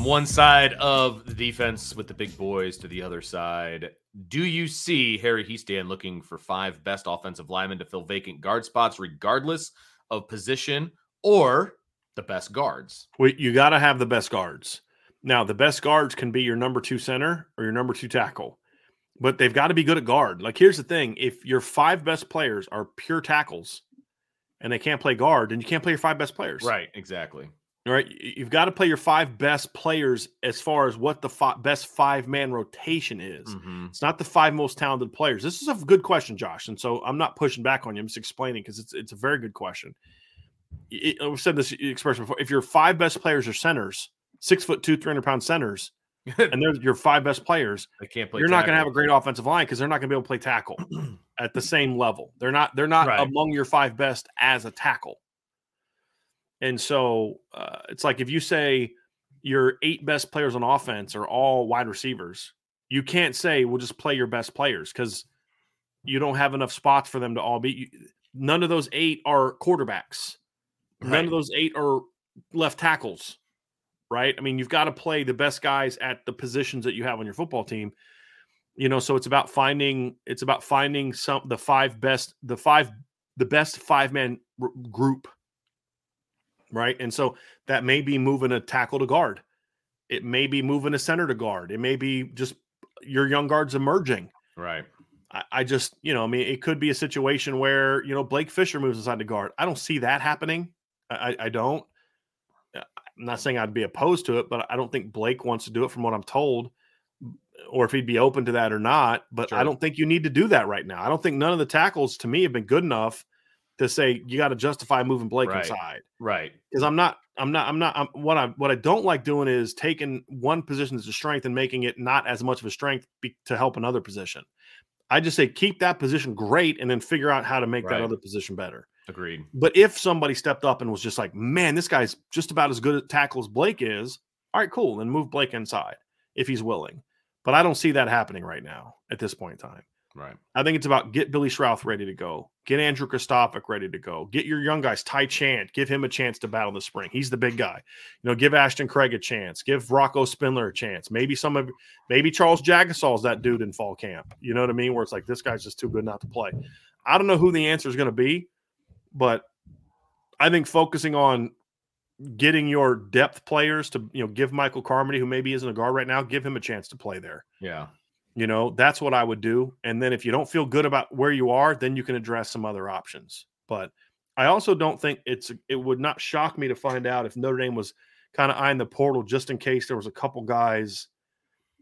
From one side of the defense with the big boys to the other side, do you see Harry Hiestand looking for five best offensive linemen to fill vacant guard spots, regardless of position, or the best guards? Well, you got to have the best guards. Now, the best guards can be your number two center or your number two tackle, but they've got to be good at guard. Like, here's the thing if your five best players are pure tackles and they can't play guard, then you can't play your five best players. Right, exactly. Right, you've got to play your five best players as far as what the best five man rotation is. Mm-hmm. It's not the five most talented players. This is a good question, Josh, and so I'm not pushing back on you. I'm just explaining because it's it's a very good question. It, I've said this expression before. If your five best players are centers, six foot two, three hundred pound centers, and they're your five best players, They can't play. you're not going to have a great offensive line because they're not going to be able to play tackle at the same level. They're not. They're not Right. among your five best as a tackle. And so uh, it's like if you say your eight best players on offense are all wide receivers, you can't say we'll just play your best players because you don't have enough spots for them to all be. you- None of those eight are quarterbacks. None of those eight are left tackles. Right? I mean, you've got to play the best guys at the positions that you have on your football team. You know, so it's about finding it's about finding some the five best the five the best five man r- group right? And so that may be moving a tackle to guard. It may be moving a center to guard. It may be just your young guards emerging. Right. I, I just, you know, I mean, it could be a situation where, you know, Blake Fisher moves inside to guard. I don't see that happening. I, I- don't. Uh, I'm not saying I'd be opposed to it, but I don't think Blake wants to do it from what I'm told, or if he'd be open to that or not. But I don't think you need to do that right now. I don't think none of the tackles to me have been good enough to say you got to justify moving Blake Right. inside Right. because I'm not, I'm not, I'm not. I'm, what I what I don't like doing is taking one position as a strength and making it not as much of a strength be, to help another position. I just say keep that position great and then figure out how to make Right. that other position better. Agreed. But if somebody stepped up and was just like, man, this guy's just about as good at tackle as Blake is, all right, cool, then move Blake inside if he's willing. But I don't see that happening right now at this point in time. Right. I think it's about get Billy Schrauth ready to go, get Andrew Kristofic ready to go, get your young guys, Ty Chan, give him a chance to battle the spring. He's the big guy. You know, give Ashton Craig a chance, give Rocco Spindler a chance. Maybe some of, maybe Charles Jagusah's that dude in fall camp. You know what I mean? Where it's like this guy's just too good not to play. I don't know who the answer is going to be, but I think focusing on getting your depth players to you know give Michael Carmody, who maybe isn't a guard right now, give him a chance to play there. Yeah. You know, that's what I would do. And then if you don't feel good about where you are, then you can address some other options. But I also don't think it's it would not shock me to find out if Notre Dame was kind of eyeing the portal just in case there was a couple guys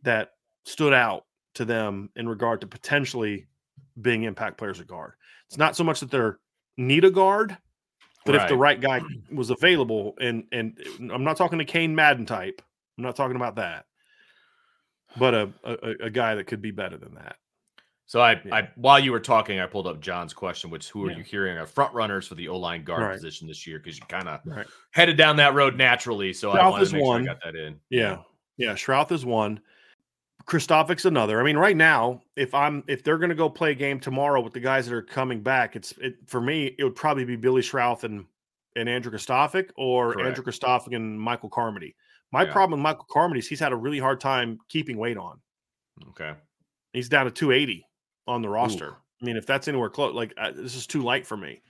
that stood out to them in regard to potentially being impact players at guard. It's not so much that they're need a guard, but if the right guy was available, and and I'm not talking to Kane Madden type, I'm not talking about that, but a a, a guy that could be better than that. So I, Yeah. I while you were talking, I pulled up John's question, which who are Yeah. you hearing are front runners for the O line guard Right. position this year? Because you kind of Right. headed down that road naturally. So I South wanted to make one. sure I got that in. Yeah, yeah. Schrauth is one. Kristofic's another. I mean, right now, if I'm if they're going to go play a game tomorrow with the guys that are coming back, it's it for me. It would probably be Billy Schrauth and and Andrew Kristofic or Correct. Andrew Kristofic and Michael Carmody. My Yeah. problem with Michael Carmody is he's had a really hard time keeping weight on. Okay. He's down to 280 on the roster. I mean, if that's anywhere close, like uh, this is too light for me.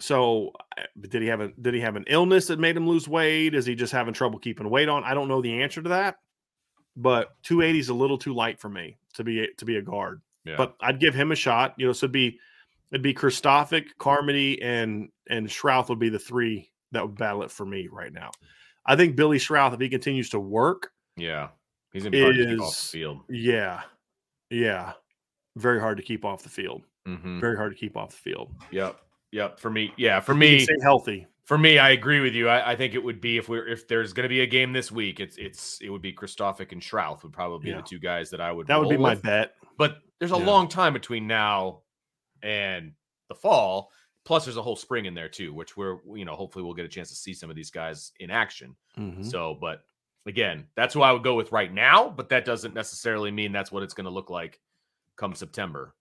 So, but did he have a did he have an illness that made him lose weight? Is he just having trouble keeping weight on? I don't know the answer to that. But 280 is a little too light for me to be to be a guard. Yeah. But I'd give him a shot. You know, so it'd be it'd be Kristofic, Carmody, and and Schrauth would be the three that would battle it for me right now. I think Billy Schrauth, if he continues to work, yeah. He's gonna be hard to keep off the is- field. yeah, yeah, very hard to keep off the field. Mhm. Very hard to keep off the field. Yep. Yep. For me, yeah. For me, stay healthy. for me, I agree with you. I, I think it would be if we're if there's going to be a game this week, it's it's it would be Kristofic and Schrauth would probably be Yeah. the two guys that I would. That would be my with. bet. But there's a Yeah. long time between now and the fall. Plus, there's a whole spring in there too, which we're you know hopefully we'll get a chance to see some of these guys in action. Mhm. So, but again, that's who I would go with right now. But that doesn't necessarily mean that's what it's going to look like come September.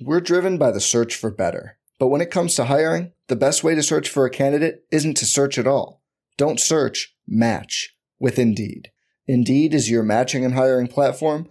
We're driven by the search for better. But when it comes to hiring, the best way to search for a candidate isn't to search at all. Don't search, match with Indeed. Indeed is your matching and hiring platform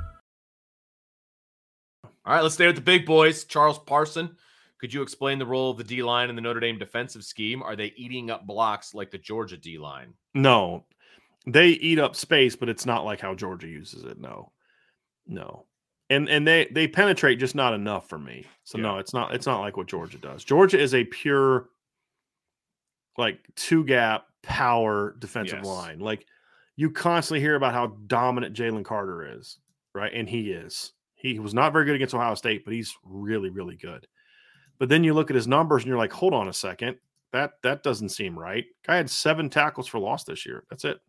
All right, let's stay with the big boys. Charles Parson, could you explain the role of the D line in the Notre Dame defensive scheme? Are they eating up blocks like the Georgia D line? No, they eat up space, but it's not like how Georgia uses it. No, no, and and they they penetrate just not enough for me. So no, it's not it's not like what Georgia does. Georgia is a pure like two gap power defensive Yes. line. Like you constantly hear about how dominant Jalen Carter is, right? And he is. He was not very good against Ohio State, but he's really really good. But then you look at his numbers and you're like, hold on a second that that doesn't seem right. Guy had seven tackles for loss this year. That's it.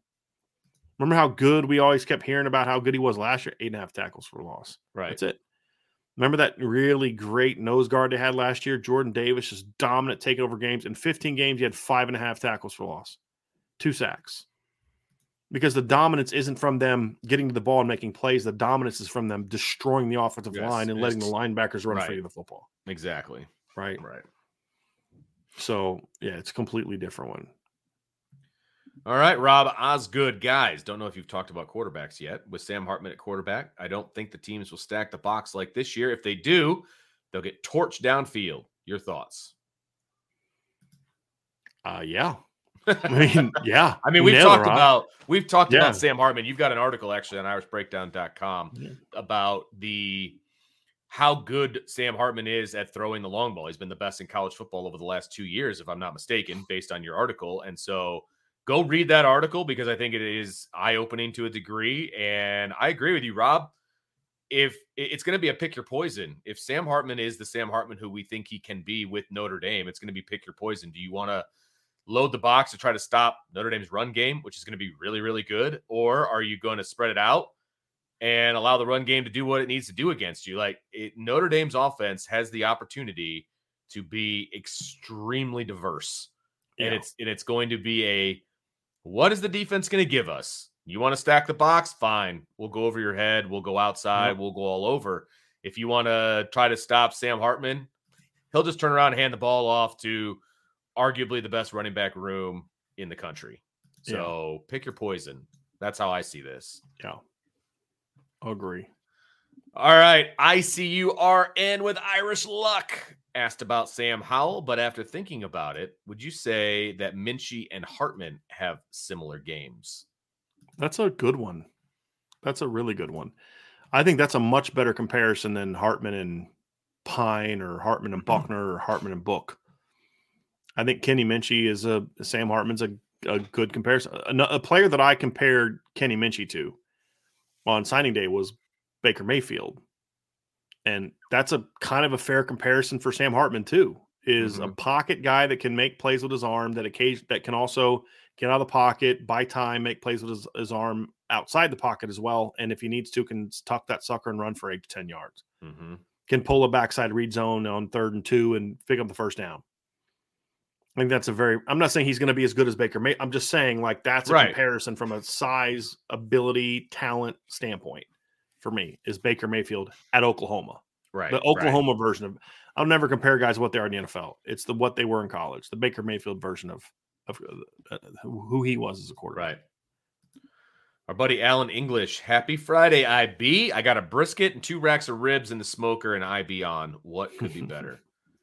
Remember how good we always kept hearing about how good he was last year? Eight and a half tackles for loss. Right. That's it. Remember that really great nose guard they had last year? Jordan Davis is dominant, taking over games. In 15 games, he had five and a half tackles for loss, two sacks. Because the dominance isn't from them getting to the ball and making plays. The dominance is from them destroying the offensive Yes, line and letting the linebackers run right. free of the football. Exactly. Right. Right. So yeah, it's a completely different one. All right, Rob Osgood, guys. Don't know if you've talked about quarterbacks yet. With Sam Hartman at quarterback, I don't think the teams will stack the box like this year. If they do, they'll get torched downfield. Your thoughts? Uh yeah. I mean, yeah. I mean, we've talked about we've talked Yeah. about Sam Hartman. You've got an article actually on IrishBreakdown.com Yeah. about the how good Sam Hartman is at throwing the long ball. He's been the best in college football over the last two years, if I'm not mistaken, based on your article. And so go read that article because I think it is eye opening to a degree. And I agree with you, Rob. If it's going to be a pick your poison, if Sam Hartman is the Sam Hartman who we think he can be with Notre Dame, it's going to be pick your poison. Do you want to load the box to try to stop Notre Dame's run game, which is going to be really, really good? Or are you going to spread it out and allow the run game to do what it needs to do against you? Like it, Notre Dame's offense has the opportunity to be extremely diverse. And it's and it's going to be a What is the defense going to give us? You want to stack the box? Fine. We'll go over your head. We'll go outside. Yep. We'll go all over. If you want to try to stop Sam Hartman, he'll just turn around and hand the ball off to arguably the best running back room in the country. Yeah. So pick your poison. That's how I see this. Yeah. Agree. All right. ICURN with Irish Luck asked about Sam Howell, but after thinking about it, would you say that Minchey and Hartman have similar games? That's a good one. That's a really good one. I think that's a much better comparison than Hartman and Pyne or Hartman and mm-hmm. Buchner or Hartman and Book. I think Kenny Minchey is a Sam Hartman's a, a good comparison. A, a player that I compared Kenny Minchey to on signing day was Baker Mayfield. And that's a kind of a fair comparison for Sam Hartman too. Is a Mhm. pocket guy that can make plays with his arm that occasion that can also get out of the pocket, buy time, make plays with his, his arm outside the pocket as well. And if he needs to, can tuck that sucker and run for eight to ten yards. Mm-hmm. Can pull a backside read zone on third and two and pick up the first down. I think that's a very. I'm not saying he's going to be as good as Baker May. I'm just saying like that's a Right. comparison from a size, ability, talent standpoint. For me, is Baker Mayfield at Oklahoma Right. the right. Oklahoma version of. I'll never compare guys what they are in the NFL. It's the what they were in college. The Baker Mayfield version of of uh, who who he was as a quarterback. Right. Our buddy Alan English. Happy Friday, IB. I got a brisket and two racks of ribs in the smoker and IB on. What could be better?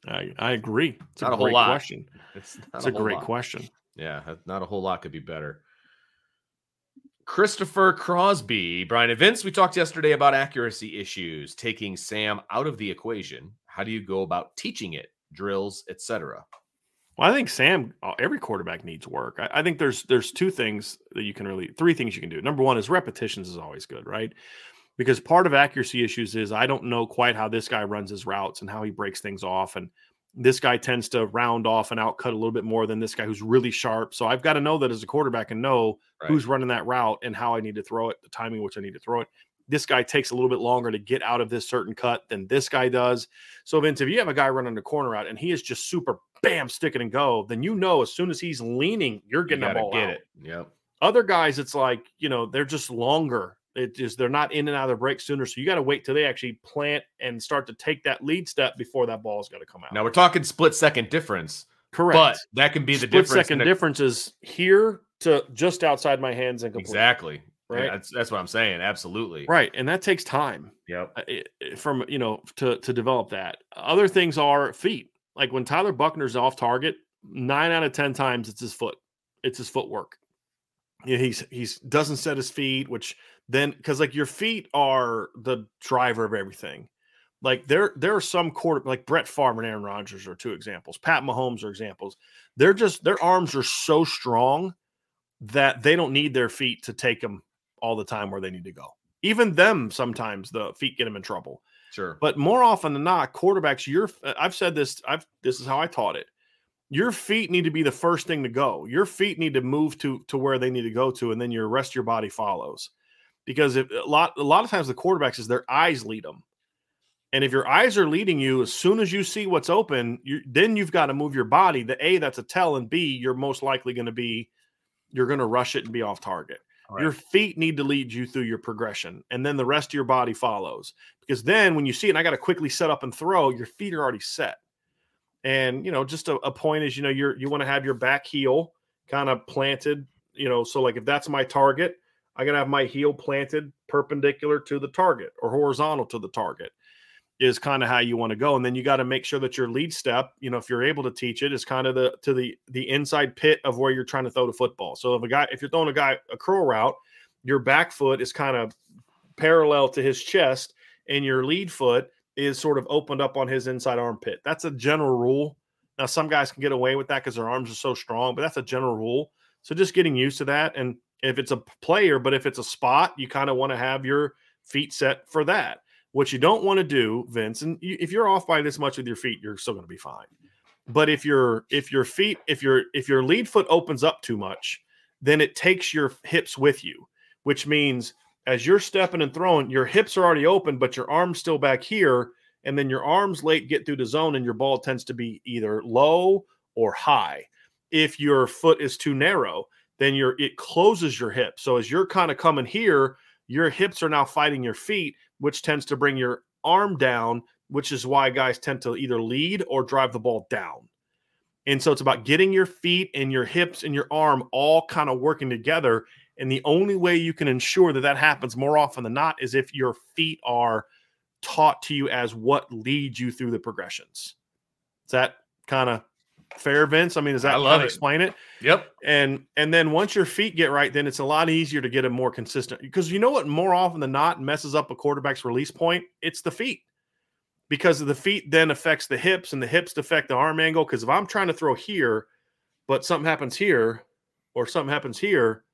I, I agree. It's Not a a whole great lot. question. It's, It's a whole great lot. question. Yeah, not a whole lot could be better. Christopher Crosby, Brian and Vince, we talked yesterday about accuracy issues, taking Sam out of the equation. How do you go about teaching it, drills, etc.? Well, I think Sam. uh, Every quarterback needs work. I, I think there's there's two things that you can really three things you can do. Number one is repetitions is always good, right? Because part of accuracy issues is I don't know quite how this guy runs his routes and how he breaks things off, and this guy tends to round off and outcut a little bit more than this guy who's really sharp. So I've got to know that as a quarterback and know Right. who's running that route and how I need to throw it, the timing which I need to throw it. This guy takes a little bit longer to get out of this certain cut than this guy does. So, Vince, if you have a guy running the corner out and he is just super bam, stick it and go, then you know as soon as he's leaning, you're You getting that gotta ball get out. it. Yep. Other guys, it's like, you know, they're just longer. It just they're not in and out of the break sooner. So you got to wait till they actually plant and start to take that lead step before that ball's got to come out. Now we're talking split second difference, Correct. but that can be the Split difference. second a- difference is here to just outside my hands and complete. Exactly. Right. Yeah, that's that's what I'm saying. Absolutely. Right. And that takes time. Yep. uh, from you know to to develop that. Other things are feet. Like when Tyler Buchner's off target, nine out of ten times it's his foot. It's his footwork. Yeah, he's he's doesn't set his feet, which then because like your feet are the driver of everything. Like there there are some quarter like Brett Favre and Aaron Rodgers are two examples. Pat Mahomes are examples. They're just their arms are so strong that they don't need their feet to take them all the time where they need to go. Even them sometimes the feet get them in trouble. Sure. But more often than not, quarterbacks, your I've said this, I've this is how I taught it. Your feet need to be the first thing to go. Your feet need to move to to where they need to go to, and then your rest of your body follows. Because if a lot a lot of times the quarterbacks is their eyes lead them. And if your eyes are leading you, as soon as you see what's open, you then you've got to move your body. The A, that's a tell, and B, you're most likely going to be you're going to rush it and be off target. Right. Your feet need to lead you through your progression, and then the rest of your body follows. Because then when you see it, and I got to quickly set up and throw, your feet are already set. And you know, just a, a point is, you know, you're you want to have your back heel kind of planted, you know, so like if that's my target, I gotta have my heel planted perpendicular to the target or horizontal to the target is kind of how you want to go. And then you got to make sure that your lead step, you know, if you're able to teach it, is kind of the to the the inside pit of where you're trying to throw the football. So if a guy, if you're throwing a guy a curl route, your back foot is kind of parallel to his chest, and your lead foot is sort of opened up on his inside armpit. That's a general rule. Now, some guys can get away with that because their arms are so strong, but that's a general rule. So just getting used to that. And if it's a player, but if it's a spot, you kind of want to have your feet set for that. What you don't want to do, Vince, and you, if you're off by this much with your feet, you're still going to be fine. But if your if your feet if your if your lead foot opens up too much, then it takes your hips with you, which means as you're stepping and throwing, your hips are already open, but your arms still back here, and then your arms late get through the zone, and your ball tends to be either low or high. If your foot is too narrow, then your it closes your hip. So as you're kind of coming here, your hips are now fighting your feet, which tends to bring your arm down, which is why guys tend to either lead or drive the ball down. And so it's about getting your feet and your hips and your arm all kind of working together. And the only way you can ensure that that happens more often than not is if your feet are taught to you as what leads you through the progressions. Is that kind of fair, Vince? I mean, does that I kind of explain it? Yep. And and then once your feet get right, then it's a lot easier to get a more consistent because you know what more often than not messes up a quarterback's release point? It's the feet. Because the feet then affects the hips and the hips affect the arm angle. Because if I'm trying to throw here, but something happens here or something happens here,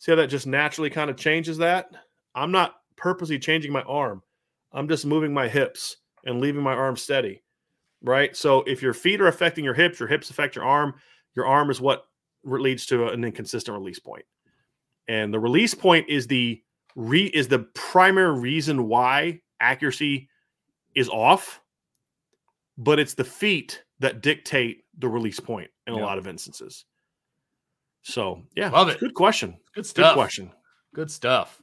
see how that just naturally kind of changes that? I'm not purposely changing my arm. I'm just moving my hips and leaving my arm steady. Right. So if your feet are affecting your hips, your hips affect your arm, your arm is what leads to an inconsistent release point. And the release point is the re is the primary reason why accuracy is off, but it's the feet that dictate the release point in a lot of instances. So yeah, Love it. Good question. Good Good stuff. question. Good stuff.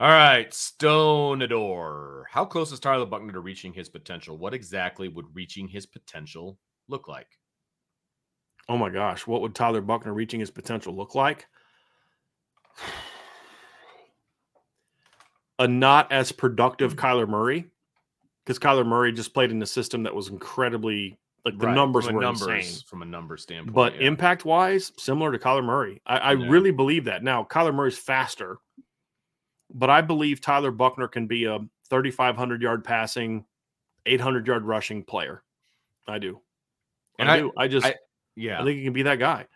All right, Stonador. How close is Tyler Buchner to reaching his potential? What exactly would reaching his potential look like? Oh my gosh, what would Tyler Buchner reaching his potential look like? A not as productive hmm. Kyler Murray, because Kyler Murray just played in a system that was incredibly like the Right, numbers were numbers, insane. from a number standpoint. But yeah. impact wise, similar to Kyler Murray. I, I Yeah. really believe that. Now, Kyler Murray's faster, but I believe Tyler Buchner can be a 3,500 yard passing, 800 yard rushing player. I do. And I, I- do. I just, I, yeah, I think he can be that guy.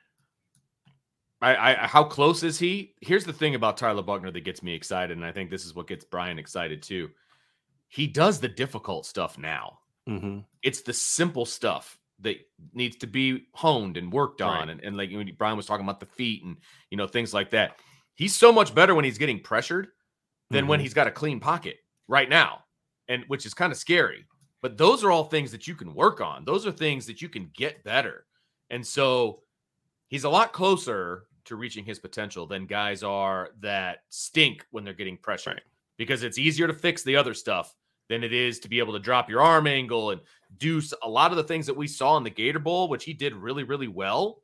I, I how close is he? Here's the thing about Tyler Buchner that gets me excited, and I think this is what gets Brian excited too. He does the difficult stuff now. Mm-hmm. It's the simple stuff that needs to be honed and worked on, Right. and, and like when Brian was talking about the feet and you know things like that. He's so much better when he's getting pressured than when Mhm. he's got a clean pocket right now, and which is kind of scary. But those are all things that you can work on. Those are things that you can get better. And so he's a lot closer to reaching his potential than guys are that stink when they're getting pressured Right. because it's easier to fix the other stuff than it is to be able to drop your arm angle and do a lot of the things that we saw in the Gator Bowl, which he did really, really well.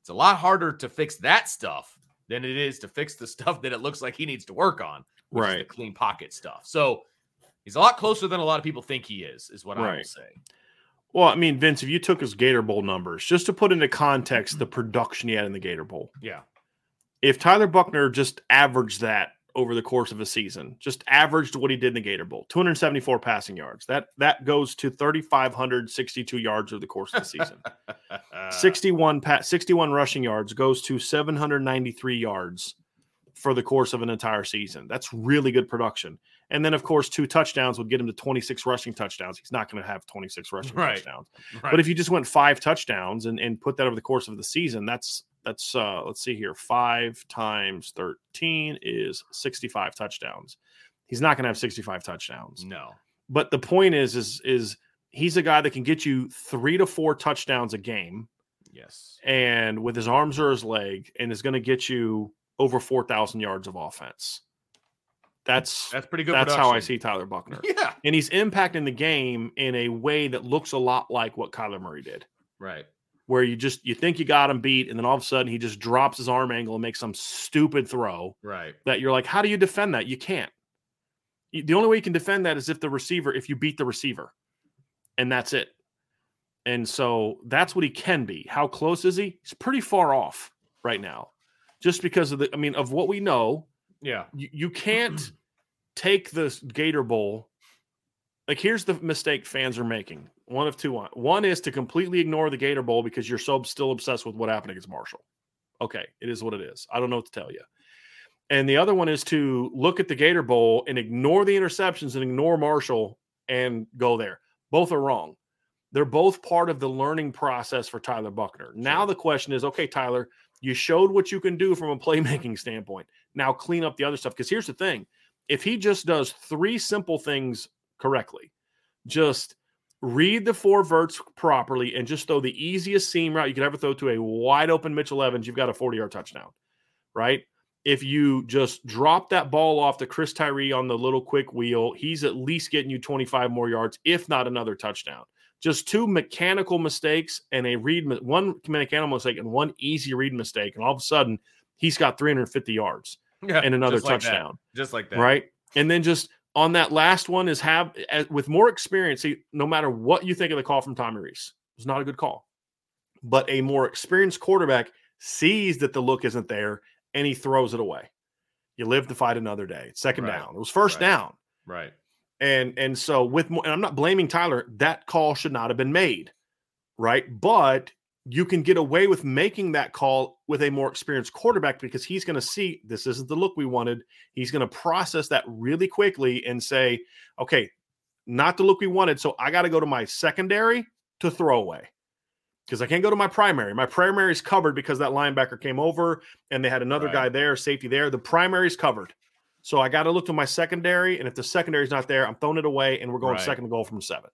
It's a lot harder to fix that stuff than it is to fix the stuff that it looks like he needs to work on, which is the clean pocket stuff. So he's a lot closer than a lot of people think he is, is what I will Right. say. Well, I mean, Vince, if you took his Gator Bowl numbers, just to put into context the mm-hmm. production he had in the Gator Bowl, Yeah. if Tyler Buchner just averaged that over the course of a season, just averaged what he did in the Gator Bowl, 274 passing yards, that that goes to 3,562 yards over the course of the season. 61 pa- 61 rushing yards goes to 793 yards for the course of an entire season. That's really good production. And then, of course, two touchdowns would get him to 26 rushing touchdowns. He's not going to have 26 rushing Right. touchdowns. Right. But if you just went five touchdowns and, and put that over the course of the season, that's that's uh let's see here. Five times 13 is 65 touchdowns. He's not going to have 65 touchdowns. no. But the point is, is is he's a guy that can get you three to four touchdowns a game Yes. and with his arms or his leg, and is going to get you over 4,000 yards of offense. That's That's pretty good. that's how I see Tyler Buchner. Yeah. And he's impacting the game in a way that looks a lot like what Kyler Murray did, Right. Where you just you think you got him beat, and then all of a sudden he just drops his arm angle and makes some stupid throw Right. that you're like, how do you defend that? You can't. The only way you can defend that is if the receiver, if you beat the receiver, and that's it. And so that's what he can be. How close is he? He's pretty far off right now, just because of the. I mean, of what we know, Yeah. you, you can't take this Gator Bowl. Like, here's the mistake fans are making. One of two. One is to completely ignore the Gator Bowl because you're so still obsessed with what happened against Marshall. Okay, it is what it is. I don't know what to tell you. And the other one is to look at the Gator Bowl and ignore the interceptions and ignore Marshall and go there. Both are wrong. They're both part of the learning process for Tyler Buchner. Now Sure. the question is, okay, Tyler, you showed what you can do from a playmaking standpoint. Now clean up the other stuff. Because here's the thing: if he just does three simple things correctly, just read the four verts properly and just throw the easiest seam route you could ever throw to a wide open Mitchell Evans, you've got a 40 yard touchdown. right? If you just drop that ball off to Chris Tyree on the little quick wheel, he's at least getting you 25 more yards, if not another touchdown. Just two mechanical mistakes and a read, one mechanical mistake and one easy read mistake, and all of a sudden he's got 350 yards Yeah, and another just like touchdown just like that. right? And then just on that last one is have as, with more experience. See, no matter what you think of the call from Tommy Rees, it was not a good call, but a more experienced quarterback sees that the look isn't there and he throws it away. You live to fight another day. It's second Right. down. It was first Right. down, Right. and and so with more, and I'm not blaming Tyler. That call should not have been made, right? But you can get away with making that call with a more experienced quarterback because he's going to see this isn't the look we wanted. He's going to process that really quickly and say, okay, not the look we wanted. So I got to go to my secondary to throw away because I can't go to my primary. My primary is covered because that linebacker came over and they had another Right. guy there, safety there. The primary is covered. So I got to look to my secondary. And if the secondary is not there, I'm throwing it away and we're going Right. second goal from seven.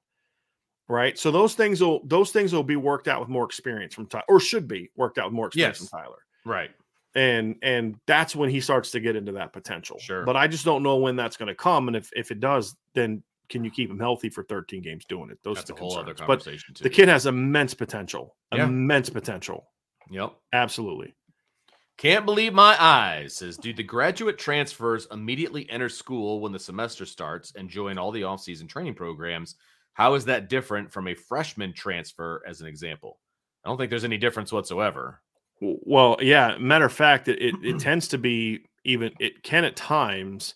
Right. So those things will those things will be worked out with more experience from Tyler, or should be worked out with more experience Yes. from Tyler. Right. And and that's when he starts to get into that potential. Sure. But I just don't know when that's going to come. And if if it does, then can you keep him healthy for 13 games doing it? Those That's are a the whole other concerns. But too. the kid has immense potential. Yeah. Immense potential. Yep. Absolutely. Can't believe my eyes. Says, do the graduate transfers immediately enter school when the semester starts and join all the off-season training programs? How is that different from a freshman transfer, as an example? I don't think there's any difference whatsoever. Well, yeah. Matter of fact, it, it, it tends to be even, it can at times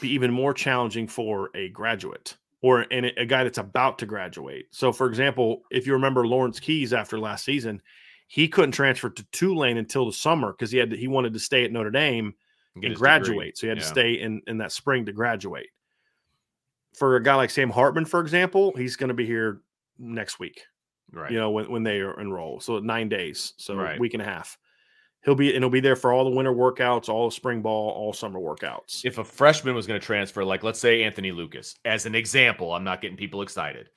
be even more challenging for a graduate or and a guy that's about to graduate. So, for example, if you remember Lawrence Keys after last season, he couldn't transfer to Tulane until the summer because he had to, he wanted to stay at Notre Dame Get and graduate. degree. So he had to stay in in that spring to graduate. For a guy like Sam Hartman, for example, he's going to be here next week. Right. You know when when they are enroll, so nine days, so Right. week and a half. He'll be and he'll be there for all the winter workouts, all the spring ball, all summer workouts. if a freshman was going to transfer, like let's say Anthony Lucas, as an example, I'm not getting people excited.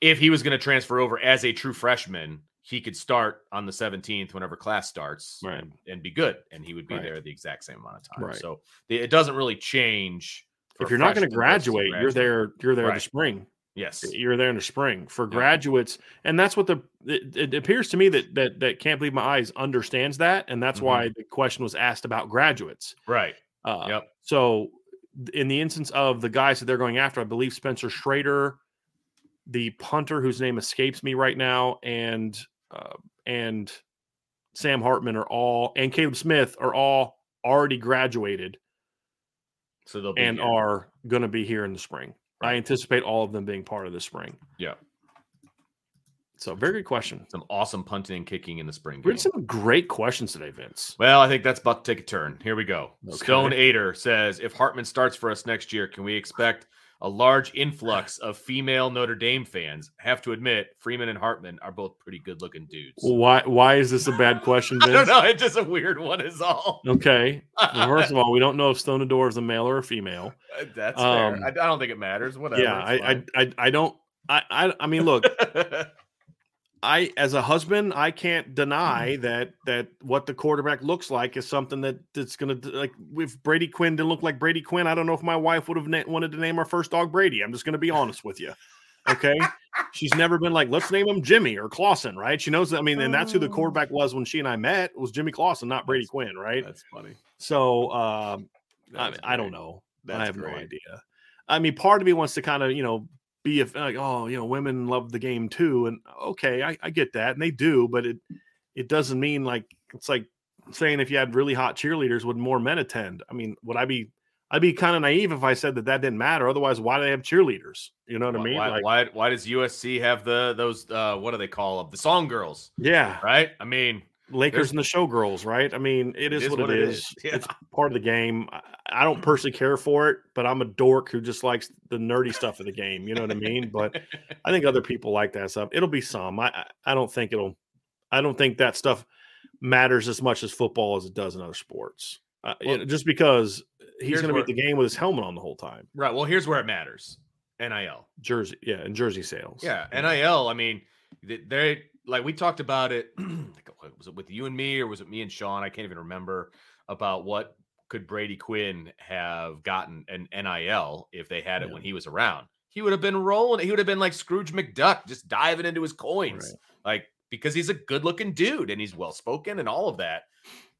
If he was going to transfer over as a true freshman, he could start on the 17th whenever class starts Right. and, and be good, and he would be Right. there the exact same amount of time. Right. So the- it doesn't really change. If you're not going to freshmen versus a graduate, you're there. You're there in the spring. Yes. You're there in the spring for Yeah. graduates, and that's what the. It, it appears to me that that that can't believe my eyes understands that, and that's Mhm. why the question was asked about graduates. Right. Uh, Yep. So, in the instance of the guys that they're going after, I believe Spencer Shrader, the punter whose name escapes me right now, and uh, and Sam Hartman are all, and Caleb Smith are all already graduated So they'll be and here. are going to be here in the spring. I anticipate all of them being part of the spring. Yeah. So, very good question. some awesome punting and kicking in the spring. We had some great questions today, Vince. Well, I think that's about to take a turn. Here we go. Okay. Stone Aider says if Hartman starts for us next year, can we expect a large influx of female Notre Dame fans? Have to admit, Freeman and Hartman are both pretty good looking dudes. Why? Why is this a bad question, I Vince? don't know. It's just a weird one, is all. Okay. Well, first of all, we don't know if Stone Adore is a male or a female. that's um, fair. I, I don't think it matters. Whatever. yeah, I, I, I, I don't. I, I, I mean, look. I, as a husband, I can't deny Mm. that that what the quarterback looks like is something that that's gonna like. If Brady Quinn didn't look like Brady Quinn, I don't know if my wife would have na- wanted to name our first dog Brady. I'm just gonna be honest with you. Okay, she's never been like, let's name him Jimmy or Clausen, right? She knows that. I mean, and that's who the Oh. quarterback was when she and I met was Jimmy Clausen, not Brady That's- Quinn, right? that's funny. So um, I, I don't know. That's I have no idea. I mean, part of me wants to kind of, you know, be a, like, oh, you know, women love the game too, and okay, I, I get that, and they do, but it it doesn't mean like it's like saying if you had really hot cheerleaders, would more men attend? I mean, would I be? I'd be kind of naive if I said that that didn't matter. Otherwise, why do they have cheerleaders? You know what I mean? why, Like, why, why does USC have the those uh, what do they call them? The song girls, yeah, right? I mean, Lakers There's- and the showgirls, right? I mean, it is, what, it is. Yeah. It's part of the game. I, don't personally care for it, but I'm a dork who just likes the nerdy stuff of the game. You know what I mean? But I think other people like that stuff. It'll be some. I I- don't think it'll. I don't think that stuff matters as much as football as it does in other sports. Uh, you know, just because he's going to be at the game with his helmet on the whole time. right. Well, here's where it matters. NIL. Jersey, yeah, and jersey sales. Yeah, NIL. I mean, they like we talked about it. was it with you and me, or was it me and Sean? I can't even remember about what could Brady Quinn have gotten an NIL if they had it Yeah. when he was around. He would have been rolling. He would have been like Scrooge McDuck, just diving into his coins, like because he's a good-looking dude and he's well-spoken and all of that.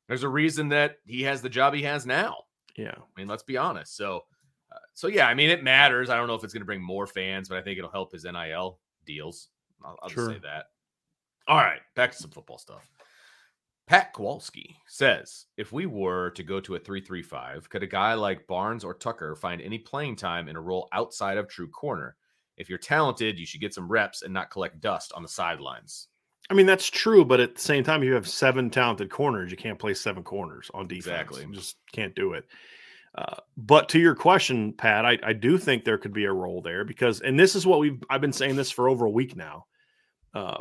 There's a reason that he has the job he has now. Yeah. I mean, let's be honest. So, uh, so yeah, I mean, it matters. I don't know if it's going to bring more fans, but I think it'll help his NIL deals. I'll, I'll Sure. just say that. All right, back to some football stuff. Pat Kowalski says, if we were to go to a 335, could a guy like Barnes or Tucker find any playing time in a role outside of true corner? If you're talented, you should get some reps and not collect dust on the sidelines. I mean, that's true, but at the same time, you have seven talented corners. You can't play seven corners on defense. Exactly. You just can't do it. Uh, but to your question, Pat, I, I do think there could be a role there because, and this is what we've I've been saying this for over a week now. Uh,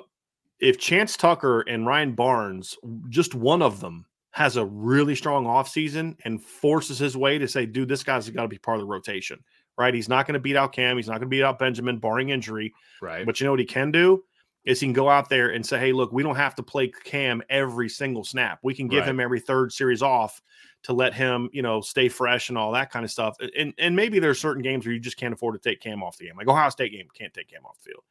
if Chance Tucker and Ryan Barnes, just one of them, has a really strong offseason and forces his way to say, dude, this guy's got to be part of the rotation, right? He's not going to beat out Cam. He's not going to beat out Benjamin, barring injury. Right. But you know what he can do is he can go out there and say, "Hey, look, we don't have to play Cam every single snap. We can give Right. him every third series off to let him, you know, stay fresh and all that kind of stuff." And and maybe there's certain games where you just can't afford to take Cam off the game. Like Ohio State game can't take Cam off the field.